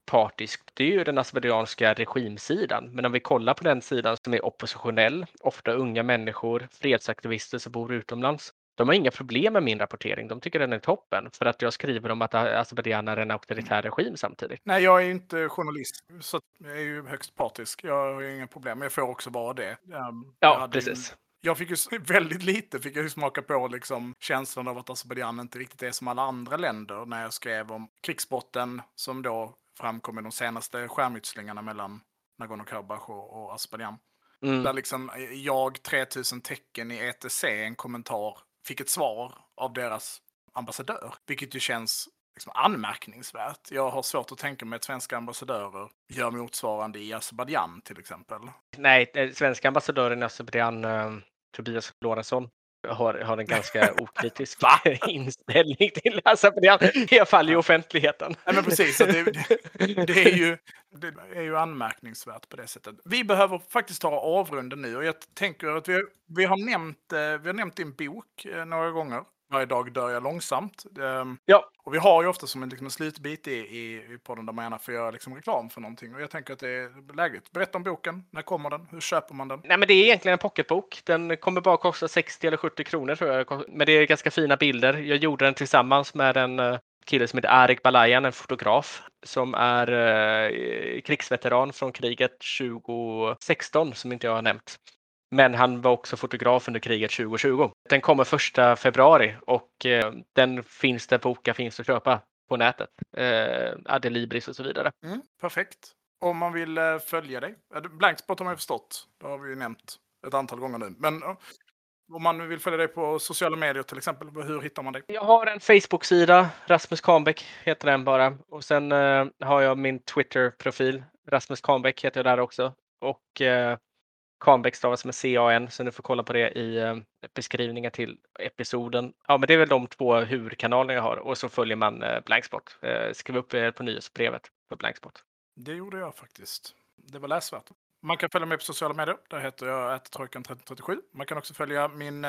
partisk, det är ju den azerbajdzjanska regimsidan. Men om vi kollar på den sidan som är oppositionell, ofta unga människor, fredsaktivister som bor utomlands, de har inga problem med min rapportering. De tycker den är toppen för att jag skriver om att Azerbajdzjan är en auktoritär regim samtidigt. Nej, jag är inte journalist, så jag är ju högst partisk. Jag har inga problem, jag får också vara det. Jag Ja, hade ju- precis. Jag fick ju väldigt lite fick jag ju smaka på liksom känslan av att Azerbajdzjan inte riktigt är som alla andra länder när jag skrev om krigsbrotten som då framkom i de senaste skärmytslingarna mellan Nagorno-Karabach och, och Azerbajdzjan. Mm. Där liksom eh, jag, 3000 tecken i ETC, en kommentar, fick ett svar av deras ambassadör. Vilket ju känns liksom anmärkningsvärt. Jag har svårt att tänka mig att svenska ambassadörer gör motsvarande i Azerbajdzjan till exempel. Nej, den svenska ambassadören i Azerbajdzjan, eh, Tobias Lorentzon, har, har en ganska okritisk inställning till Azerbajdzjan, i alla fall i offentligheten. Nej, men precis. Det, det, det, är ju, det är ju anmärkningsvärt på det sättet. Vi behöver faktiskt ta och avrunda nu och jag tänker att vi, vi, har, nämnt, eh, vi har nämnt din bok eh, några gånger. Varje dag dör jag långsamt. Ehm, Ja, Och vi har ju ofta som en, liksom en slutbit i, i, i podden där man gärna får göra liksom reklam för någonting. Och jag tänker att det är lägligt. Berätta om boken. När kommer den? Hur köper man den? Nej, men det är egentligen en pocketbok. Den kommer bara kosta 60 eller 70 kronor tror jag. Men det är ganska fina bilder. Jag gjorde den tillsammans med en eh, kille som heter Arik Balayan, en fotograf som är eh, krigsveteran från kriget 2016 som inte jag har nämnt. Men han var också fotograf under kriget 2020. Den kommer första februari och eh, den finns att boka, finns att köpa på nätet. Eh, Adelibris och så vidare. Mm, perfekt. Om man vill eh, följa dig. Blankspot har man ju förstått. Det har vi ju nämnt ett antal gånger nu. Men om man vill följa dig på sociala medier till exempel, hur hittar man dig? Jag har en Facebook-sida, Rasmus Kahnbäck heter den bara. Och sen eh, har jag min Twitter-profil, Rasmus Kahnbäck heter jag där också. Och eh, Kahnbäck stavas med C-A-N, så ni får kolla på det i eh, beskrivningen till episoden. Ja, men det är väl de två huvudkanalerna jag har och så följer man eh, Blankspot. Eh, skriv upp er på nyhetsbrevet för Blankspot. Det gjorde jag faktiskt. Det var läsvärt. Man kan följa mig på sociala medier. Där heter jag ättrojkan1337. Man kan också följa min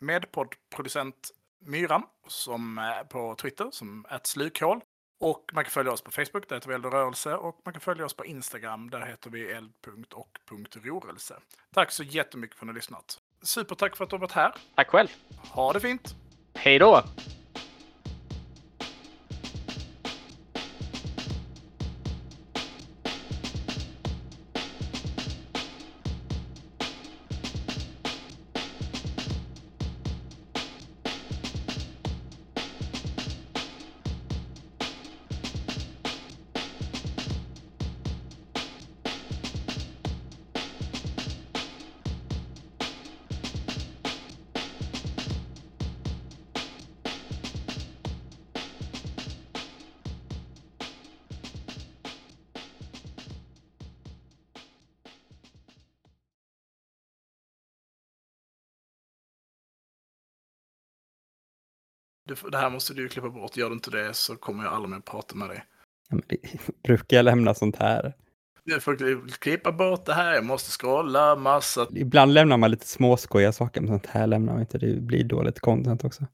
medpoddproducent Myran som är på Twitter som slukhål. Och man kan följa oss på Facebook, där heter vi Eld och rörelse. Och man kan följa oss på Instagram, där heter vi eld.och.rörelse. Tack så jättemycket för att ni har lyssnat. Supertack för att du har varit här. Tack själv! Ha det fint! Hej då! Det här måste du ju klippa bort. Gör du inte det så kommer jag aldrig mer prata med dig. Ja, men det, brukar jag lämna sånt här? Du får klippa bort det här, jag måste scrolla massa. Ibland lämnar man lite småskojiga saker, men sånt här lämnar man inte. Det blir dåligt content också.